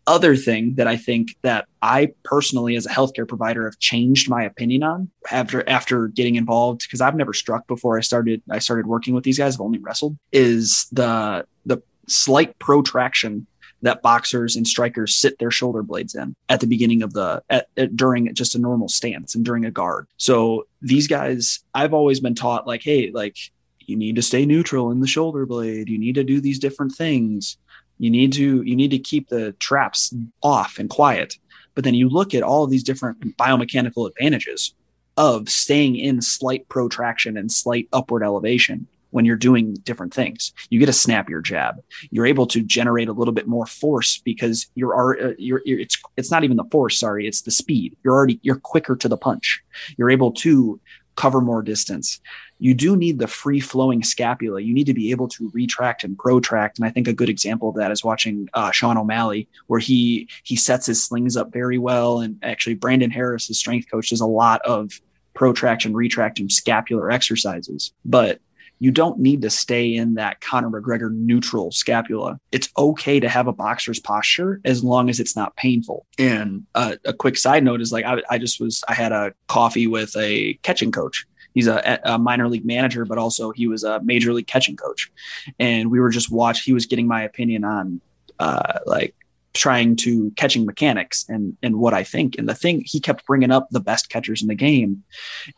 other thing that I think that I personally, as a healthcare provider, have changed my opinion on after after getting involved because I've never struck before I started I started working with these guys. I've only wrestled. Is the the slight protraction that boxers and strikers sit their shoulder blades in at the beginning of the at, at, during just a normal stance and during a guard. So these guys, I've always been taught like, hey, like you need to stay neutral in the shoulder blade. You need to do these different things you need to you need to keep the traps off and quiet but then you look at all of these different biomechanical advantages of staying in slight protraction and slight upward elevation when you're doing different things. You get a snap your jab. You're able to generate a little bit more force because you're, uh, you're, you're it's it's not even the force, sorry, it's the speed. You're already you're quicker to the punch. You're able to cover more distance you do need the free flowing scapula. You need to be able to retract and protract. And I think a good example of that is watching uh, Sean O'Malley, where he he sets his slings up very well. And actually, Brandon Harris, his strength coach, does a lot of protraction, retraction, scapular exercises. But you don't need to stay in that Conor McGregor neutral scapula. It's okay to have a boxer's posture as long as it's not painful. And uh, a quick side note is like I, I just was I had a coffee with a catching coach he's a, a, minor league manager, but also he was a major league catching coach. And we were just watch. He was getting my opinion on uh, like trying to catching mechanics and and what I think. And the thing he kept bringing up the best catchers in the game,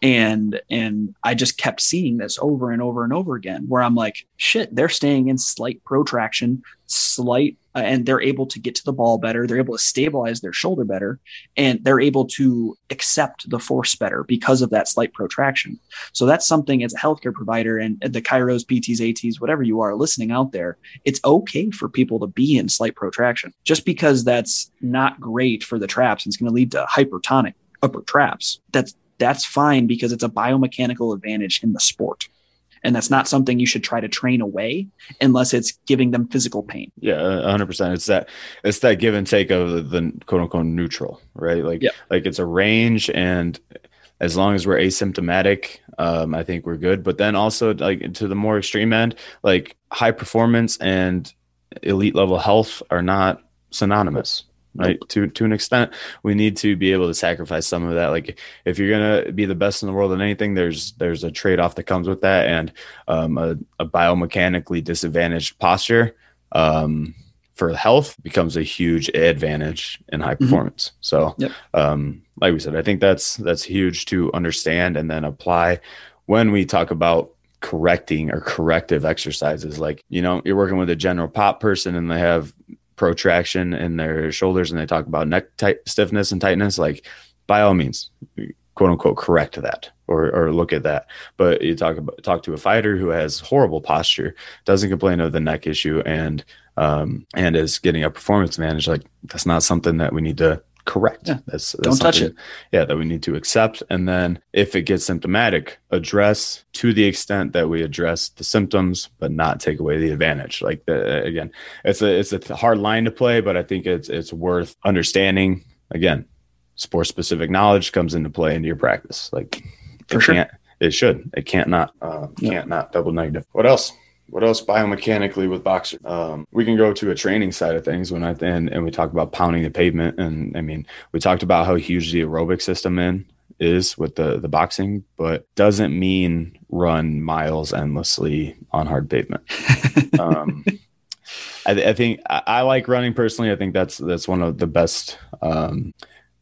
and and I just kept seeing this over and over and over again. Where I'm like, shit, they're staying in slight protraction, slight uh, and they're able to get to the ball better. They're able to stabilize their shoulder better, and they're able to accept the force better because of that slight protraction. So that's something as a healthcare provider and the chiros, PTs, ATs, whatever you are listening out there, it's okay for people to be in slight protraction. Just because that's not great for the traps and it's going to lead to hypertonic upper traps, that's that's fine because it's a biomechanical advantage in the sport and that's not something you should try to train away unless it's giving them physical pain. Yeah 100% it's that it's that give and take of the, the quote unquote neutral right? Like yeah. like it's a range and as long as we're asymptomatic um, i think we're good. But then also like to the more extreme end like high performance and elite level health are not synonymous right to to an extent we need to be able to sacrifice some of that like if you're gonna be the best in the world in anything there's there's a trade-off that comes with that and um, a, a, biomechanically disadvantaged posture um, for health becomes a huge advantage in high mm-hmm. performance so yep. um, like we said i think that's that's huge to understand and then apply when we talk about correcting or corrective exercises like you know you're working with a general pop person and they have protraction in their shoulders and they talk about neck tight stiffness and tightness, like by all means, quote unquote, correct that or, or look at that. But you talk about talk to a fighter who has horrible posture, doesn't complain of the neck issue, and um, and is getting a performance managed. Like that's not something that we need to correct. Yeah. That's, that's don't touch it. Yeah, that we need to accept. And then if it gets symptomatic, address to the extent that we address the symptoms, but not take away the advantage. Like the, again, it's a it's a hard line to play, but I think it's it's worth understanding. Again, sports specific knowledge comes into play into your practice. Like for sure. It should. It can't not. Uh, can't not double negative. What else? What else biomechanically with boxer? Um, we can go to a training side of things when I and, and we talk about pounding the pavement. And I mean, we talked about how huge the aerobic system in is with the the boxing, but doesn't mean run miles endlessly on hard pavement. (laughs) um, I, I, think I, I, like running personally. I think that's that's one of the best um,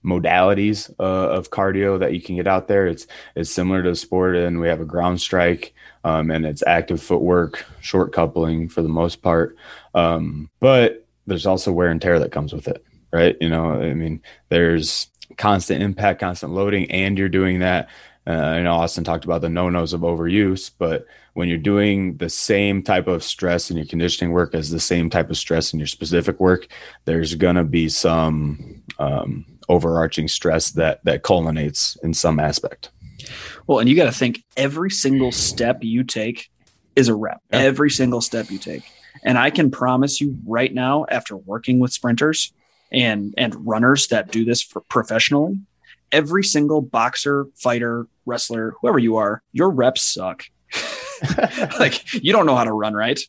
modalities uh, of cardio that you can get out there. It's it's similar to sport, and we have a ground strike, um, and it's active footwork, short coupling for the most part. Um, but there's also wear and tear that comes with it, right? You know, I mean, there's constant impact, constant loading, and you're doing that. Uh, I know Austin talked about the no nos of overuse, but when you're doing the same type of stress in your conditioning work as the same type of stress in your specific work, there's going to be some um, overarching stress that that culminates in some aspect. Well, and you got to think every single step you take is a rep. Yeah. Every single step you take. And I can promise you right now after working with sprinters and and runners that do this for professionally, every single boxer, fighter, wrestler, whoever you are, your reps suck. (laughs) like you don't know how to run right.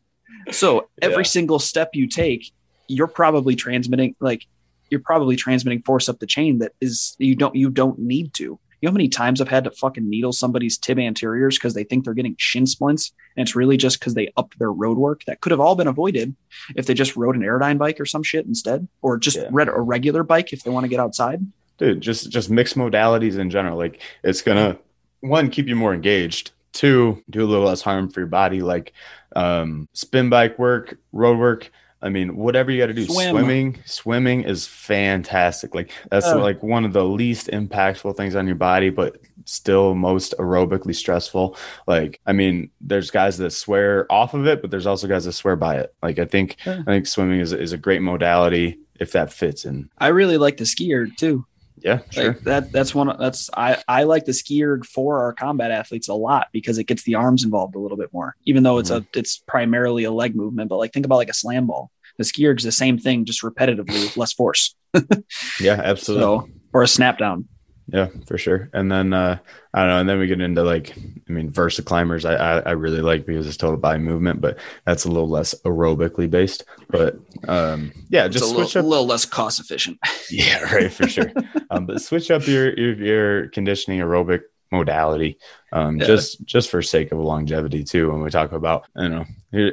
So every yeah. single step you take, you're probably transmitting like you're probably transmitting force up the chain that is you don't you don't need to. You know how many times I've had to fucking needle somebody's tib anteriors because they think they're getting shin splints, and it's really just because they upped their road work that could have all been avoided if they just rode an Airdyne bike or some shit instead, or just yeah. read a regular bike if they want to get outside. Dude, just just mixed modalities in general. Like it's gonna one keep you more engaged. Two, do a little less harm for your body, like um, spin bike work, road work I mean, whatever you got to do, Swim. swimming, swimming is fantastic. Like that's oh. like one of the least impactful things on your body, but still most aerobically stressful. Like, I mean, there's guys that swear off of it, but there's also guys that swear by it. Like, I think, yeah. I think swimming is, is a great modality if that fits in. I really like the skier too. Yeah, sure. Like that that's one that's I I like the skier for our combat athletes a lot because it gets the arms involved a little bit more. Even though it's mm-hmm. a it's primarily a leg movement, but like think about like a slam ball. The skier is the same thing, just repetitively with less force. (laughs) yeah, absolutely. So, or a snap down. Yeah, for sure. And then uh, I don't know. And then we get into like, I mean, Versa climbers. I, I, I really like because it's total body movement, but that's a little less aerobically based. But um, yeah, just it's a switch little, up. little less cost efficient. (laughs) yeah, right, for sure. um, but switch up your, your your conditioning aerobic modality um, yeah. just just for sake of longevity too when we talk about you know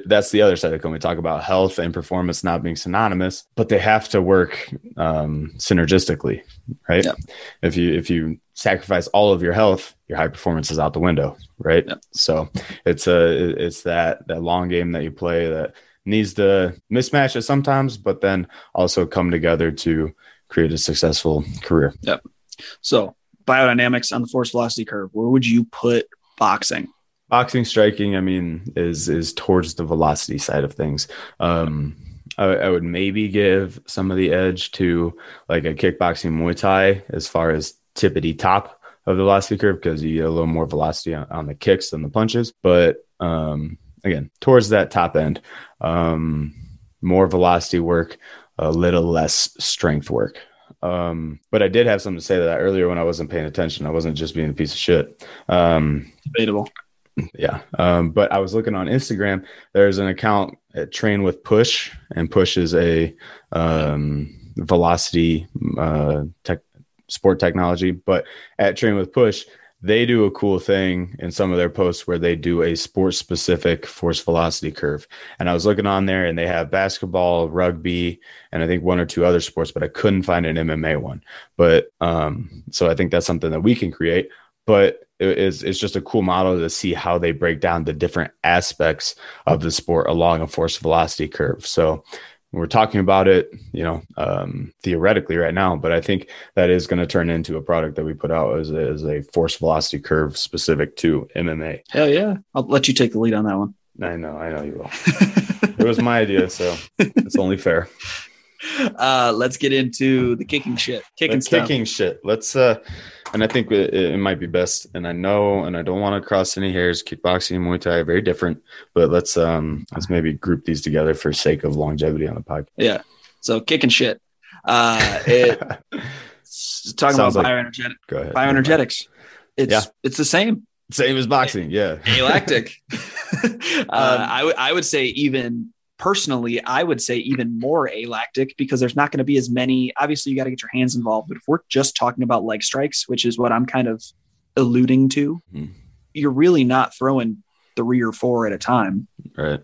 that's the other side of it when we talk about health and performance not being synonymous but they have to work um, synergistically right yeah. if you if you sacrifice all of your health your high performance is out the window right yeah. so it's a it's that that long game that you play that needs to mismatch it sometimes but then also come together to create a successful career yep so biodynamics on the force velocity curve, where would you put boxing? Boxing striking, I mean, is is towards the velocity side of things. Um, I, I, would maybe give some of the edge to like a kickboxing Muay Thai as far as tippity top of the velocity curve because you get a little more velocity on, on the kicks than the punches. But um, again, towards that top end, um, more velocity work, a little less strength work. Um, but I did have something to say to that earlier when I wasn't paying attention. I wasn't just being a piece of shit. Um, Debatable. Yeah. Um, but I was looking on Instagram. There's an account at Train with Push, and Push is a um, velocity uh, tech, sport technology. But at Train with Push, they do a cool thing in some of their posts where they do a sports specific force velocity curve. And I was looking on there and they have basketball, rugby, and I think one or two other sports, but I couldn't find an MMA one. But um, so I think that's something that we can create. But it's, it's just a cool model to see how they break down the different aspects of the sport along a force velocity curve. So we're talking about it, you know, um, theoretically right now, but I think that is going to turn into a product that we put out as a, as a force velocity curve specific to MMA. Hell yeah. I'll let you take the lead on that one. I know, I know you will. (laughs) it was my idea, so it's only fair. Uh, let's get into the kicking shit. Kicking, kicking shit. Let's uh, and I think it, it, might be best. And I know, and I don't want to cross any hairs. Kickboxing and Muay Thai are very different, but let's um let's maybe group these together for sake of longevity on the podcast. Yeah. So kicking shit. Uh, it (laughs) talking Sounds about like, bioenergetic. Go ahead. Bioenergetics. It's yeah. it's the same. Same as boxing, yeah. Galactic. (laughs) uh, um, I, w- I would say even personally, I would say even more alactic because there's not going to be as many. Obviously, you got to get your hands involved. But if we're just talking about leg strikes, which is what I'm kind of alluding to, mm. you're really not throwing three or four at a time. Right.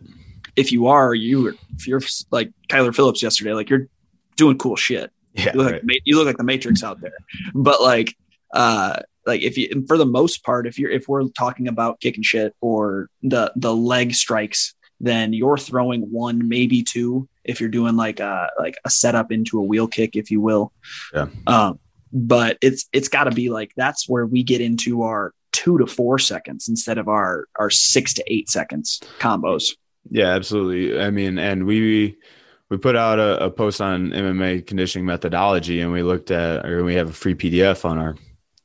If you are, you if you're like Kyler Phillips yesterday, like you're doing cool shit. Yeah, you look, right. like, you look like the Matrix out there. But like, uh, like if you for the most part, if you're if we're talking about kicking shit or the the leg strikes, then you're throwing one, maybe two, if you're doing like a like a setup into a wheel kick, if you will. Yeah. Um, but it's it's got to be like that's where we get into our two to four seconds instead of our our six to eight seconds combos. Yeah, absolutely. I mean, and we we put out a, a, post on MMA conditioning methodology, and we looked at, or we have a free PDF on our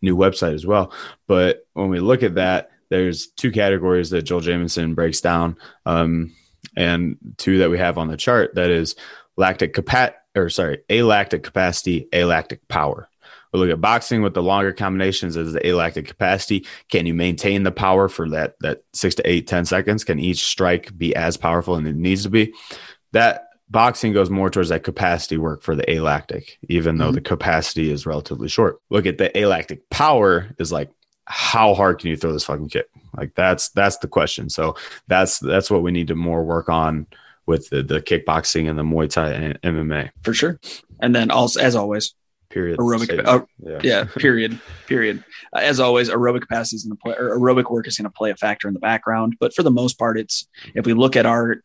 new website as well. But when we look at that, there's two categories that Joel Jamieson breaks down, um, and two that we have on the chart. That is lactic capacity, or sorry, alactic capacity, alactic power. We look at boxing with the longer combinations as the alactic capacity. Can you maintain the power for that that six to eight, 10 seconds? Can each strike be as powerful and it needs to be? That boxing goes more towards that capacity work for the alactic, even though mm-hmm. the capacity is relatively short. Look at the alactic power is like how hard can you throw this fucking kick? Like that's that's the question. So that's that's what we need to more work on with the, the kickboxing and the Muay Thai and MMA. For sure. And then also as always, period. Aerobic, uh, yeah. yeah. period, period. Uh, as always, aerobic capacity is going to play, or aerobic work is going to play a factor in the background. But for the most part, it's if we look at our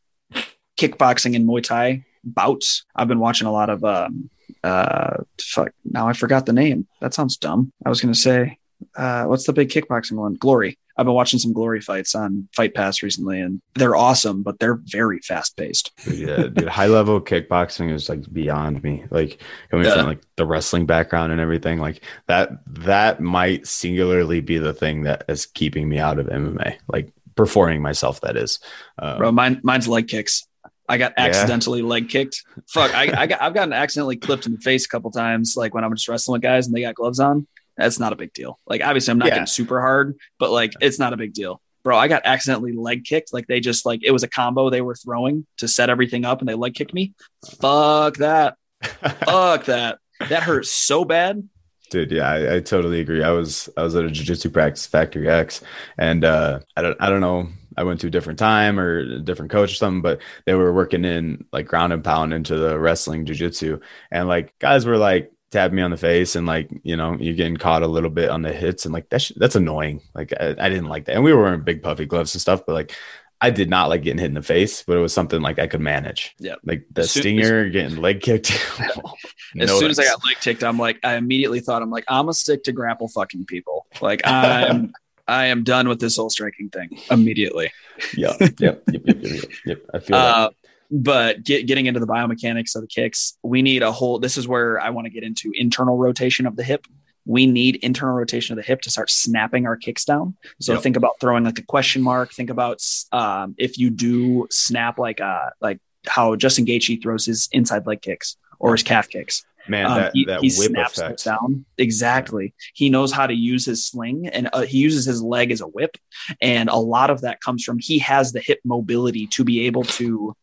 kickboxing and Muay Thai bouts, I've been watching a lot of. Um, uh, fuck. Now I forgot the name. That sounds dumb. I was going to say, uh, what's the big kickboxing one? Glory. I've been watching some glory fights on Fight Pass recently, and they're awesome, but they're very fast paced. yeah, dude, high level (laughs) kickboxing is like beyond me. Like coming yeah. from like the wrestling background and everything, like that that might singularly be the thing that is keeping me out of MMA. Like performing myself, that is. Um, Bro, mine mine's leg kicks. I got accidentally yeah. leg kicked. Fuck, I, I got I've gotten accidentally clipped in the face a couple times, like when I'm just wrestling with guys and they got gloves on. That's not a big deal. Like obviously I'm not yeah. getting super hard, but like it's not a big deal. Bro, I got accidentally leg kicked. Like they just like it was a combo they were throwing to set everything up and they leg kicked me. Fuck that. (laughs) Fuck that. That hurt so bad. Dude, yeah, I, I, totally agree. I was I was at a jiu-jitsu practice Factory X and uh I don't I don't know I went to a different time or a different coach or something, but they were working in like ground and pound into the wrestling jiu-jitsu and like guys were like tap me on the face and like you know you're getting caught a little bit on the hits and like that's that's annoying. Like I, I, didn't like that. And we were wearing big puffy gloves and stuff but like I did not like getting hit in the face but it was something like I could manage. Yeah. Like the soon, stinger as, getting leg kicked. No (laughs) as soon as I got leg kicked I'm like I immediately thought I'm like I'm gonna stick to grapple fucking people. Like I'm (laughs) I am done with this whole striking thing immediately. Yeah. Yep. Yep. Yep. Yep, yep, yep. I feel uh, but get, getting into the biomechanics of the kicks, we need a whole. This is where I want to get into internal rotation of the hip. We need internal rotation of the hip to start snapping our kicks down. So yep. think about throwing like a question mark. Think about um, if you do snap like uh like how Justin Gaethje throws his inside leg kicks or his calf kicks. Man, um, that, he, that he snaps effect. down. Exactly. He knows how to use his sling and uh, he uses his leg as a whip. And a lot of that comes from he has the hip mobility to be able to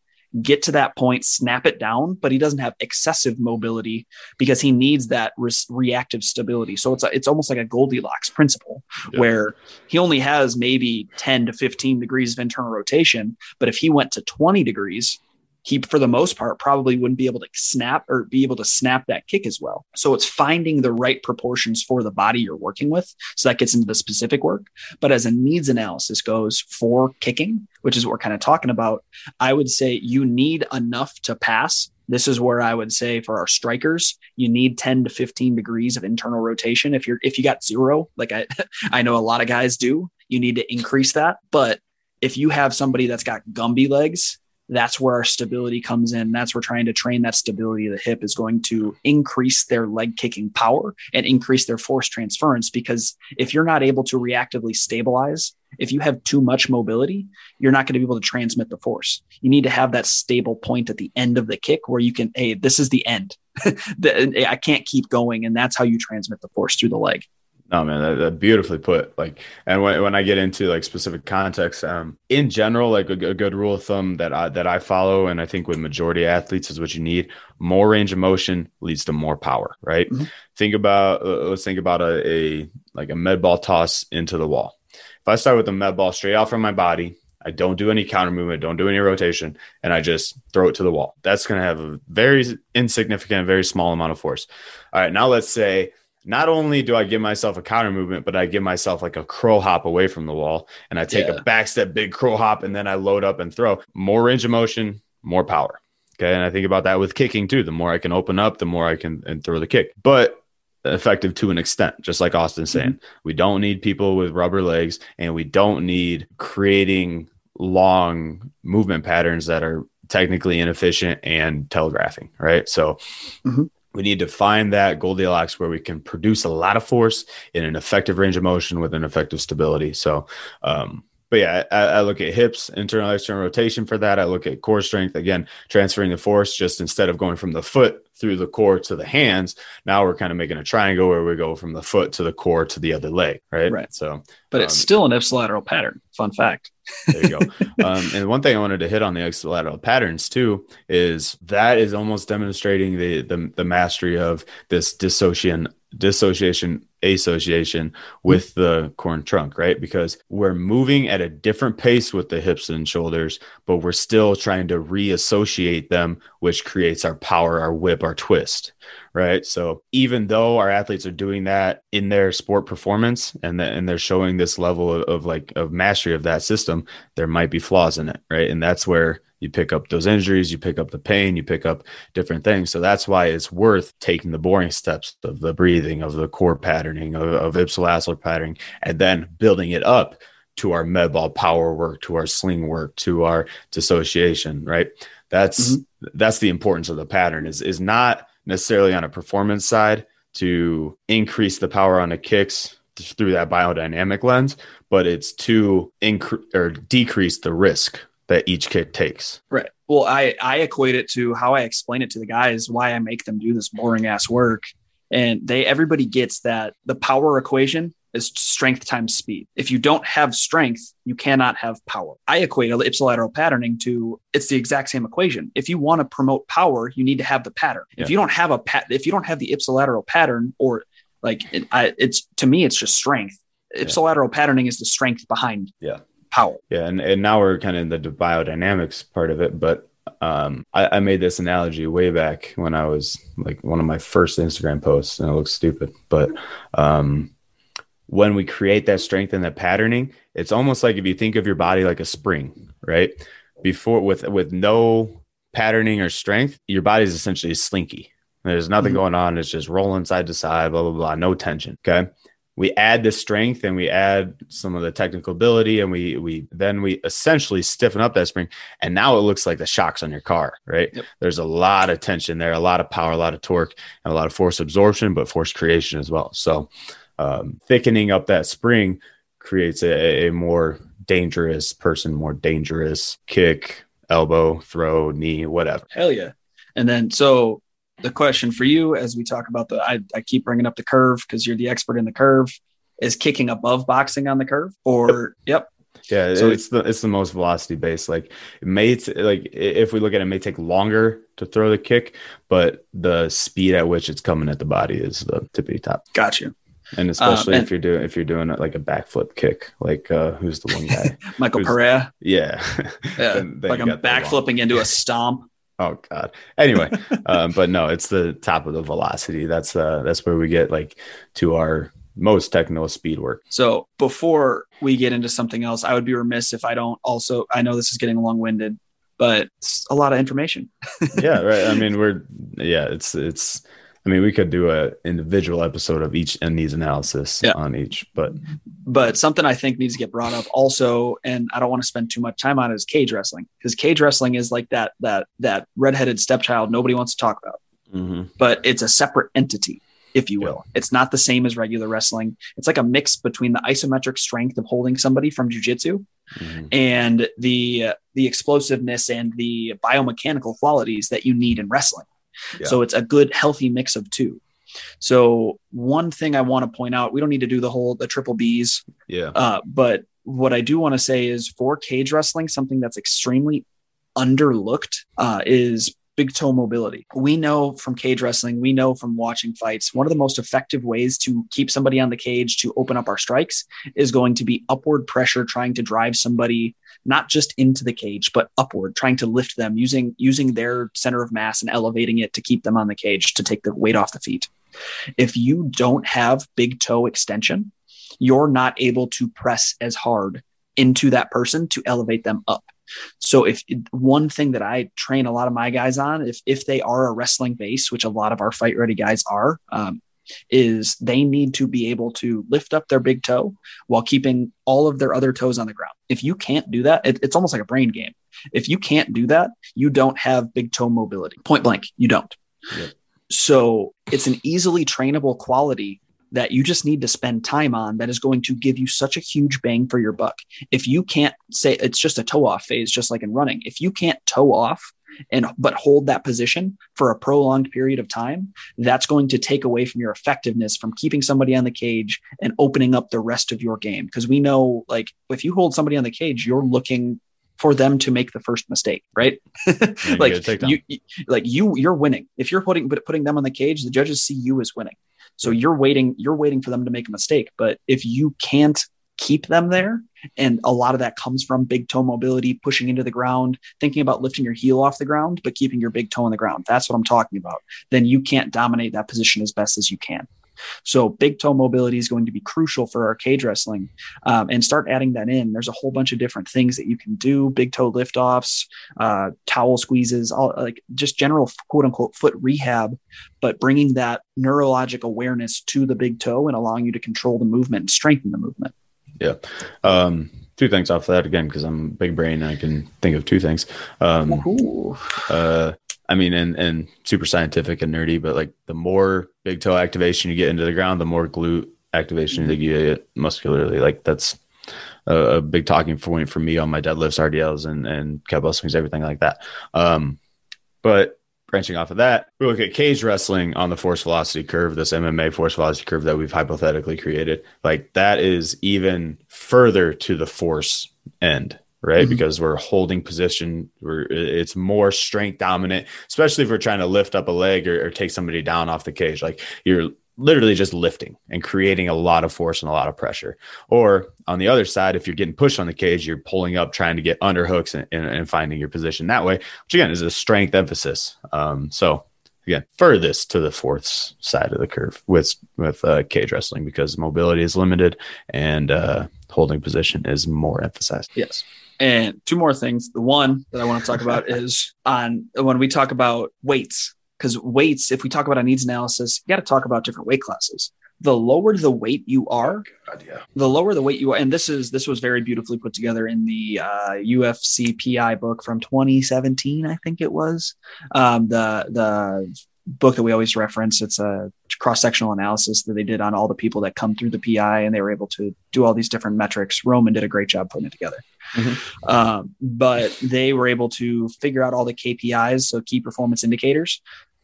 get to that point, snap it down, but he doesn't have excessive mobility because he needs that re- reactive stability. So it's a, it's almost like a Goldilocks principle yeah. where he only has maybe 10 to 15 degrees of internal rotation, but if he went to 20 degrees, he for the most part probably wouldn't be able to snap or be able to snap that kick as well. So it's finding the right proportions for the body you're working with. So that gets into the specific work. But as a needs analysis goes for kicking, which is what we're kind of talking about, I would say you need enough to pass. This is where I would say for our strikers, you need 10 to 15 degrees of internal rotation. If you're if you got zero, like I (laughs) I know a lot of guys do, you need to increase that. But if you have somebody that's got Gumby legs, that's where our stability comes in. That's where trying to train that stability of the hip is going to increase their leg kicking power and increase their force transference. Because if you're not able to reactively stabilize, if you have too much mobility, you're not going to be able to transmit the force. You need to have that stable point at the end of the kick where you can, hey, this is the end. (laughs) I can't keep going. And that's how you transmit the force through the leg. No man, that, that beautifully put. Like, and when, when I get into like specific context, um, in general, like a, a, good rule of thumb that I that I follow, and I think with majority athletes is what you need: more range of motion leads to more power. Right? Mm-hmm. Think about uh, let's think about a, a like a med ball toss into the wall. If I start with a med ball straight out from my body, I don't do any counter movement, don't do any rotation, and I just throw it to the wall. That's going to have a very insignificant, very small amount of force. All right, now let's say not only do I give myself a counter movement, but I give myself like a crow hop away from the wall and I take yeah. a back step, big crow hop, and then I load up and throw. More range of motion, more power. Okay. And I think about that with kicking too. The more I can open up, the more I can and throw the kick. But effective to an extent, just like Austin's saying. Mm-hmm. We don't need people with rubber legs and we don't need creating long movement patterns that are technically inefficient and telegraphing, right? So mm-hmm. We need to find that Goldilocks where we can produce a lot of force in an effective range of motion with an effective stability. So, um, but yeah, I, I, look at hips, internal, external rotation for that. I look at core strength again, transferring the force just instead of going from the foot through the core to the hands. Now we're kind of making a triangle where we go from the foot to the core to the other leg, right? Right. So, but um, it's still an ipsilateral pattern. Fun fact. (laughs) There you go. (laughs) um, and one thing I wanted to hit on the ipsilateral patterns too is that is almost demonstrating the the, the mastery of this dissociation dissociation association with the core trunk, right? Because we're moving at a different pace with the hips and shoulders, but we're still trying to reassociate them, which creates our power, our whip, our twist, right? So even though our athletes are doing that in their sport performance and, and they're showing this level of, of like of mastery of that system, there might be flaws in it, right? And that's where you pick up those injuries, you pick up the pain, you pick up different things. So that's why it's worth taking the boring steps of the breathing, of the core patterning, of, of ipsilateral patterning, and then building it up to our med ball power work, to our sling work, to our dissociation, right? That's mm-hmm. that's the importance of the pattern is is not necessarily on a performance side to increase the power on the kicks through that biodynamic lens, but it's to increase or decrease the risk that each kick takes. Right. Well, I I equate it to how I explain it to the guys why I make them do this boring ass work, and they everybody gets that the power equation is strength times speed. If you don't have strength, you cannot have power. I equate ipsilateral patterning to it's the exact same equation. If you want to promote power, you need to have the pattern. Yeah. If you don't have a pat, if you don't have the ipsilateral pattern, or like it, I, it's to me, it's just strength. Ipsilateral yeah. patterning is the strength behind yeah Yeah, and, and now we're kind of in the biodynamics part of it, but um, I, I, made this analogy way back when I was like one of my first Instagram posts, and it looks stupid, but um, when we create that strength and that patterning, it's almost like if you think of your body like a spring, right? Before with with no patterning or strength, your body is essentially slinky. There's nothing mm-hmm. going on. It's just rolling side to side, blah blah blah, no tension. Okay we add the strength and we add some of the technical ability and we we then we essentially stiffen up that spring. And now it looks like the shocks on your car right? Yep. there's a lot of tension there a lot of power a lot of torque and a lot of force absorption but force creation as well. So um, thickening up that spring creates a, a more dangerous person more dangerous kick elbow throw knee whatever. Hell yeah. And then so the question for you as we talk about the I, I keep bringing up the curve because you're the expert in the curve is kicking above boxing on the curve or yep yeah so it's the it's the most velocity based like it may t- like if we look at it, it may take longer to throw the kick but the speed at which it's coming at the body is the tippity top got you and especially um, and if you're doing if you're doing like a backflip kick, like uh, who's the one guy? (laughs) Michael Pereira. Yeah, (laughs) yeah. like I'm backflipping into a stomp. Oh God. Anyway, um, but no, it's the top of the velocity. That's uh that's where we get like to our most technical speed work. So before we get into something else, I would be remiss if I don't also I know this is getting long winded, but it's a lot of information. yeah, right. I (laughs) mean, we're yeah, it's it's I mean, we could do an individual episode of each and needs analysis yeah. on each, but but something I think needs to get brought up also, and I don't want to spend too much time on it, is cage wrestling because cage wrestling is like that that that redheaded stepchild nobody wants to talk about, mm-hmm. but it's a separate entity, if you will. Yeah. It's not the same as regular wrestling. It's like a mix between the isometric strength of holding somebody from jujitsu mm-hmm. and the uh, the explosiveness and the biomechanical qualities that you need in wrestling. Yeah. So it's a good, healthy mix of two. So one thing I want to point out, we don't need to do the whole the triple Bs. Yeah. Uh, but what I do want to say is for cage wrestling, something that's extremely underlooked uh, is big toe mobility. We know from cage wrestling, we know from watching fights, one of the most effective ways to keep somebody on the cage to open up our strikes is going to be upward pressure, trying to drive somebody not just into the cage, but upward, trying to lift them using using their center of mass and elevating it to keep them on the cage to take the weight off the feet. If you don't have big toe extension, you're not able to press as hard into that person to elevate them up. So if one thing that I train a lot of my guys on, if if they are a wrestling base, which a lot of our fight ready guys are, um, is they need to be able to lift up their big toe while keeping all of their other toes on the ground. If you can't do that, it, it's almost like a brain game. If you can't do that, you don't have big toe mobility. Point blank, you don't. Yep. So it's an easily trainable quality that you just need to spend time on that is going to give you such a huge bang for your buck. If you can't say it's just a toe off phase, just like in running, if you can't toe off and but hold that position for a prolonged period of time, that's going to take away from your effectiveness from keeping somebody on the cage and opening up the rest of your game. Because we know, like, if you hold somebody on the cage, you're looking for them to make the first mistake, right? (laughs) like you, you, like you, you're winning. If you're putting putting them on the cage, the judges see you as winning. So you're waiting, you're waiting for them to make a mistake. But if you can't keep them there, and a lot of that comes from big toe mobility, pushing into the ground, thinking about lifting your heel off the ground, but keeping your big toe on the ground. That's what I'm talking about. Then you can't dominate that position as best as you can. So big toe mobility is going to be crucial for our cage wrestling, um, and start adding that in. There's a whole bunch of different things that you can do: big toe lift offs, uh, towel squeezes, all like just general quote unquote foot rehab, but bringing that neurologic awareness to the big toe and allowing you to control the movement and strengthen the movement. Yeah. Um, two things off of that again because I'm big brain and I can think of two things. Um, uh, I mean, and and super scientific and nerdy, but like the more big toe activation you get into the ground, the more glute activation that you get muscularly. Like that's a, a, big talking point for me on my deadlifts, RDLs, and and kettlebell swings, everything like that. Um, but branching off of that, we look at cage wrestling on the force velocity curve, this MMA force velocity curve that we've hypothetically created. Like that is even further to the force end right? Mm-hmm. Because we're holding position, we're it's more strength dominant, especially if we're trying to lift up a leg or, or, take somebody down off the cage. Like you're literally just lifting and creating a lot of force and a lot of pressure. Or on the other side, if you're getting pushed on the cage, you're pulling up, trying to get underhooks and, and, and finding your position that way, which again is a strength emphasis. Um, so again, furthest to the fourth side of the curve with with uh, cage wrestling because mobility is limited and uh, holding position is more emphasized. Yes. And two more things. The one that I want to talk about (laughs) is on when we talk about weights, because weights, if we talk about a needs analysis, you got to talk about different weight classes. The lower the weight you are, God, yeah. the lower the weight you are, and this is this was very beautifully put together in the uh, UFC PI book from 2017, I think it was. Um, the the book that we always reference. It's a cross sectional analysis that they did on all the people that come through the PI, and they were able to do all these different metrics. Roman did a great job putting it together. Mm-hmm. Um, but they were able to figure out all the KPIs, so key performance indicators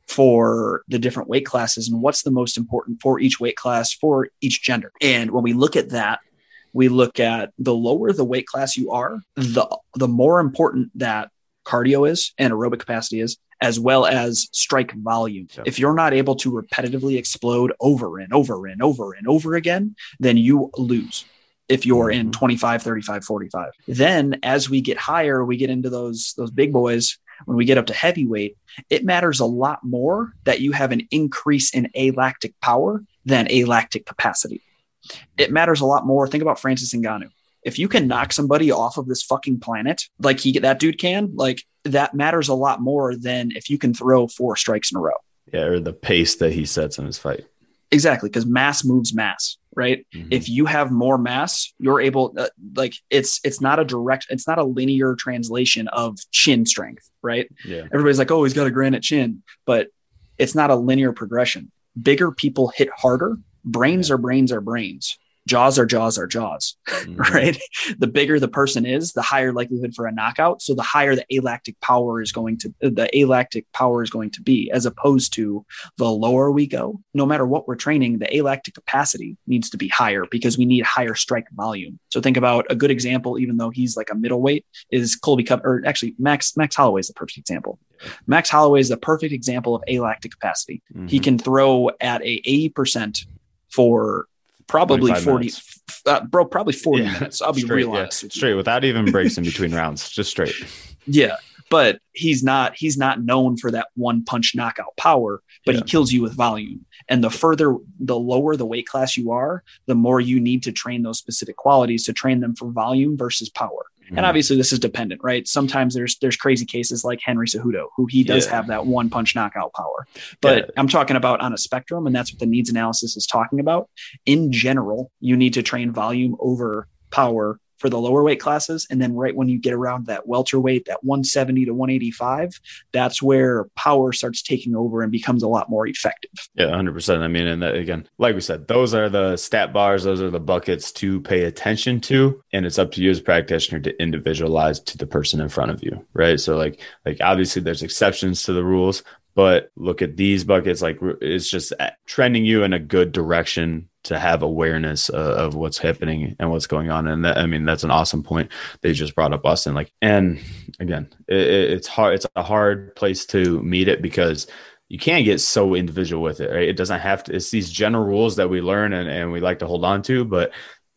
for the different weight classes and what's the most important for each weight class for each gender. And when we look at that, we look at the lower the weight class you are, the the more important that cardio is and aerobic capacity is, as well as strike volume. If you're not able to repetitively explode over and over and over and over again, then you lose if you're in mm-hmm. 25 35 45 then as we get higher we get into those those big boys when we get up to heavyweight it matters a lot more that you have an increase in alactic power than alactic capacity. It matters a lot more. Think about francis Ngannou if you can knock somebody off of this fucking planet like he that dude can like that matters a lot more than if you can throw four strikes in a row. Yeah or the pace that he sets in his fight. Exactly because mass moves mass right? Mm-hmm. if you have more mass you're able uh, like it's it's not a direct it's not a linear translation of chin strength right? Yeah. Everybody's like oh he's got a granite chin but it's not a linear progression. Bigger people hit harder. Brains yeah. are brains are brains jaws are jaws are jaws, (laughs) Mhm. right? The bigger the person is, the higher likelihood for a knockout. So the higher the alactic power is going to the alactic power is going to be, as opposed to the lower we go. No matter what we're training, the alactic capacity needs to be higher because we need higher strike volume. So think about a good example, even though he's like a middleweight, is Colby Cup, or actually Max Max Holloway is the perfect example. Max Holloway is the perfect example of alactic capacity. He Mhm. can throw at a 80% for probably 40 uh, bro probably 40 Yeah, minutes. I'll be straight, real yeah, honest with straight without even breaks in between (laughs) rounds, just straight. yeah but he's not he's not known for that one punch knockout power but Yeah. he kills you with volume. And the further the lower the weight class you are the more you need to train those specific qualities to train them for volume versus power Mhm. and obviously this is dependent right sometimes there's there's crazy cases like henry cejudo who he does Yeah. have that one punch knockout power but Yeah. i'm talking about on a spectrum and that's what the needs analysis is talking about in general you need to train volume over power for the lower weight classes and then right when you get around that welterweight that 170 to 185 that's where power starts taking over and becomes a lot more effective Yeah, hundred percent. I mean, and that, again, like we said, those are the stat bars. Those are the buckets to pay attention to, and it's up to you as a practitioner to individualize to the person in front of you, right? So, like, like obviously, there's exceptions to the rules, but look at these buckets. Like, it's just trending you in a good direction to have awareness uh, of what's happening and what's going on. And that, I mean, that's an awesome point they just brought up, Austin. Like, and again, it, it's hard. It's a hard place to meet it because you can't get so individual with it, right? It doesn't have to, it's these general rules that we learn and, and we like to hold on to, but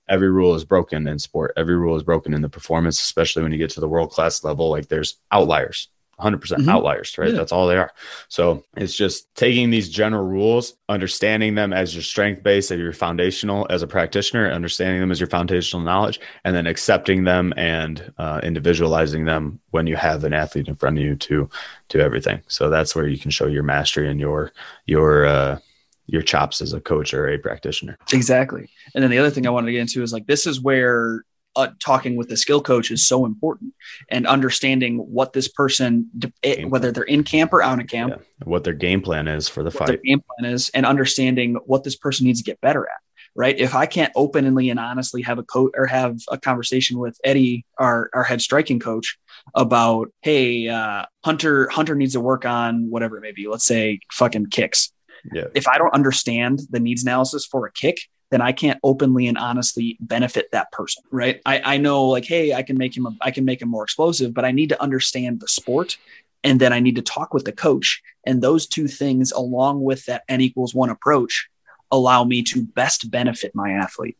every rule is broken in sport. Every rule is broken in the performance, especially when you get to the world class level. Like there's outliers, 100% Mhm. outliers, right? Yeah. That's all they are. So it's just taking these general rules, understanding them as your strength base, as your foundational as a practitioner, understanding them as your foundational knowledge, and then accepting them and uh, individualizing them when you have an athlete in front of you to to everything. So that's where you can show your mastery and your your uh, your chops as a coach or a practitioner. Exactly. And then the other thing I wanted to get into is like this is where uh, talking with the skill coach is so important and understanding what this person, eh, whether they're in camp or out of camp, Yeah. What their game plan is for the what their fight. game plan is, and understanding what this person needs to get better at. Right. If I can't openly and honestly have a coach or have a conversation with Eddie, our, our head striking coach, about, hey, uh, Hunter Hunter needs to work on whatever it may be. Let's say fucking kicks. Yeah. If I don't understand the needs analysis for a kick, then I can't openly and honestly benefit that person, right? I, I know like, hey, I can make him, a, I can make him more explosive, but I need to understand the sport, and then I need to talk with the coach, and those two things, along with that n equals one approach, allow me to best benefit my athlete.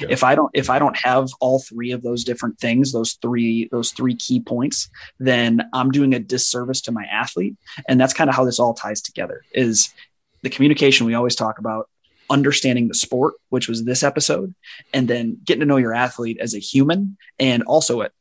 Yeah. If I don't, if I don't have all three of those different things, those three, those three key points, then I'm doing a disservice to my athlete, and that's kind of how this all ties together. Is the communication we always talk about understanding the sport, which was this episode, and then getting to know your athlete as a human and also at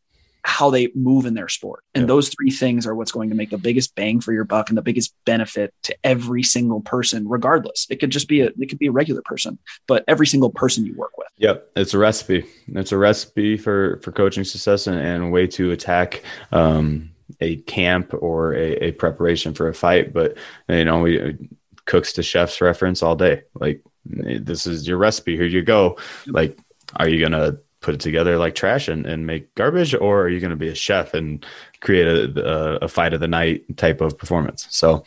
how they move in their sport. And Yeah. those three things are what's going to make the biggest bang for your buck and the biggest benefit to every single person, regardless. It could just be a it could be a regular person, but every single person you work with. Yep, it's a recipe. It's a recipe for for coaching success and, and a way to attack um, a camp or a, a preparation for a fight. But you know, we cooks to chefs reference all day. Like this is your recipe. Here you go. Like, are you gonna put it together like trash and, and make garbage, or are you gonna be a chef and create a, a, fight of the night type of performance? So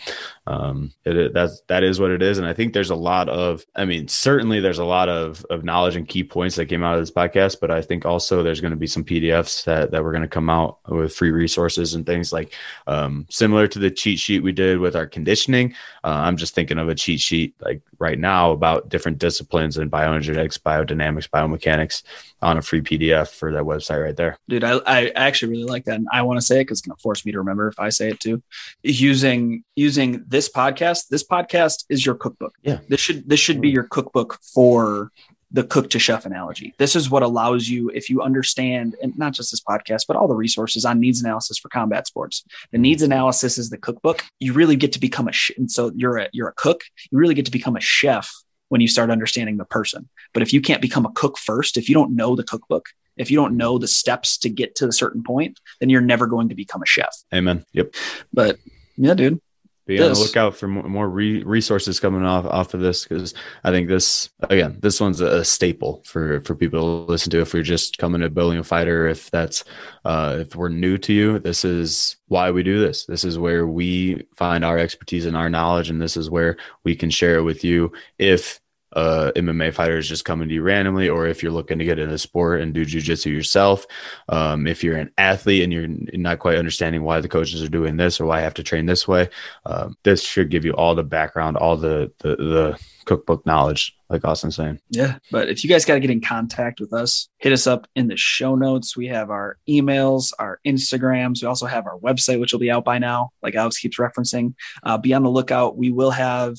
um, it, that's that is what it is, and I think there's a lot of. I mean, certainly there's a lot of of knowledge and key points that came out of this podcast, but I think also there's going to be some PDFs that that we're going to come out with free resources and things like um, similar to the cheat sheet we did with our conditioning. Uh, I'm just thinking of a cheat sheet like right now about different disciplines in bioenergetics, biodynamics, biomechanics on a free PDF for that website right there. Dude, I, I actually really like that. And I want to say because it's going to force me to remember if I say it too. Using using this podcast, this podcast is your cookbook. Yeah. This should this should be mm. your cookbook for the cook to chef analogy. This is what allows you, if you understand, and not just this podcast, but all the resources on needs analysis for combat sports. The needs analysis is the cookbook. You really get to become a, sh- and so you're a you're a cook. You really get to become a chef when you start understanding the person. But if you can't become a cook first, if you don't know the cookbook, if you don't know the steps to get to a certain point, then you're never going to become a chef. Amen. Yep. But yeah, dude, be on the lookout for more, re- resources coming off off of this because I think this again this one's a staple for for people to listen to if you're just coming to building a fighter if that's uh, if we're new to you this is why we do this this is where we find our expertise and our knowledge and this is where we can share it with you if uh, MMA fighters just coming to you randomly, or if you're looking to get into sport and do jujitsu yourself. Um, if you're an athlete and you're not quite understanding why the coaches are doing this or why I have to train this way, um, this should give you all the background, all the, the, the cookbook knowledge, like Austin's saying. Yeah. But if you guys got to get in contact with us, hit us up in the show notes. We have our emails, our Instagrams. We also have our website, which will be out by now, like Alex keeps referencing. Uh, be on the lookout. We will have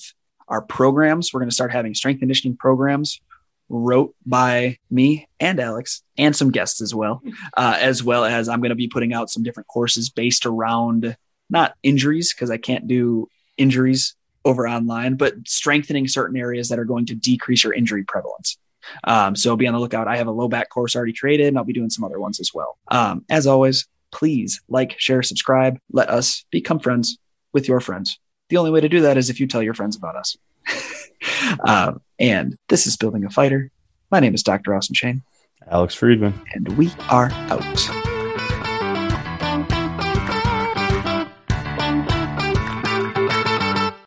our programs. We're going to start having strength conditioning programs wrote by me and Alex and some guests as well, uh, as well as I'm going to be putting out some different courses based around not injuries because I can't do injuries over online, but strengthening certain areas that are going to decrease your injury prevalence. Um, so be on the lookout. I have a low back course already created, and I'll be doing some other ones as well. Um, as always, please like, share, subscribe. Let us become friends with your friends. The only way to do that is if you tell your friends about us. um, (laughs) and this is Building a Fighter. My name is Dr. Austin Shane. Alex Friedman. And we are out.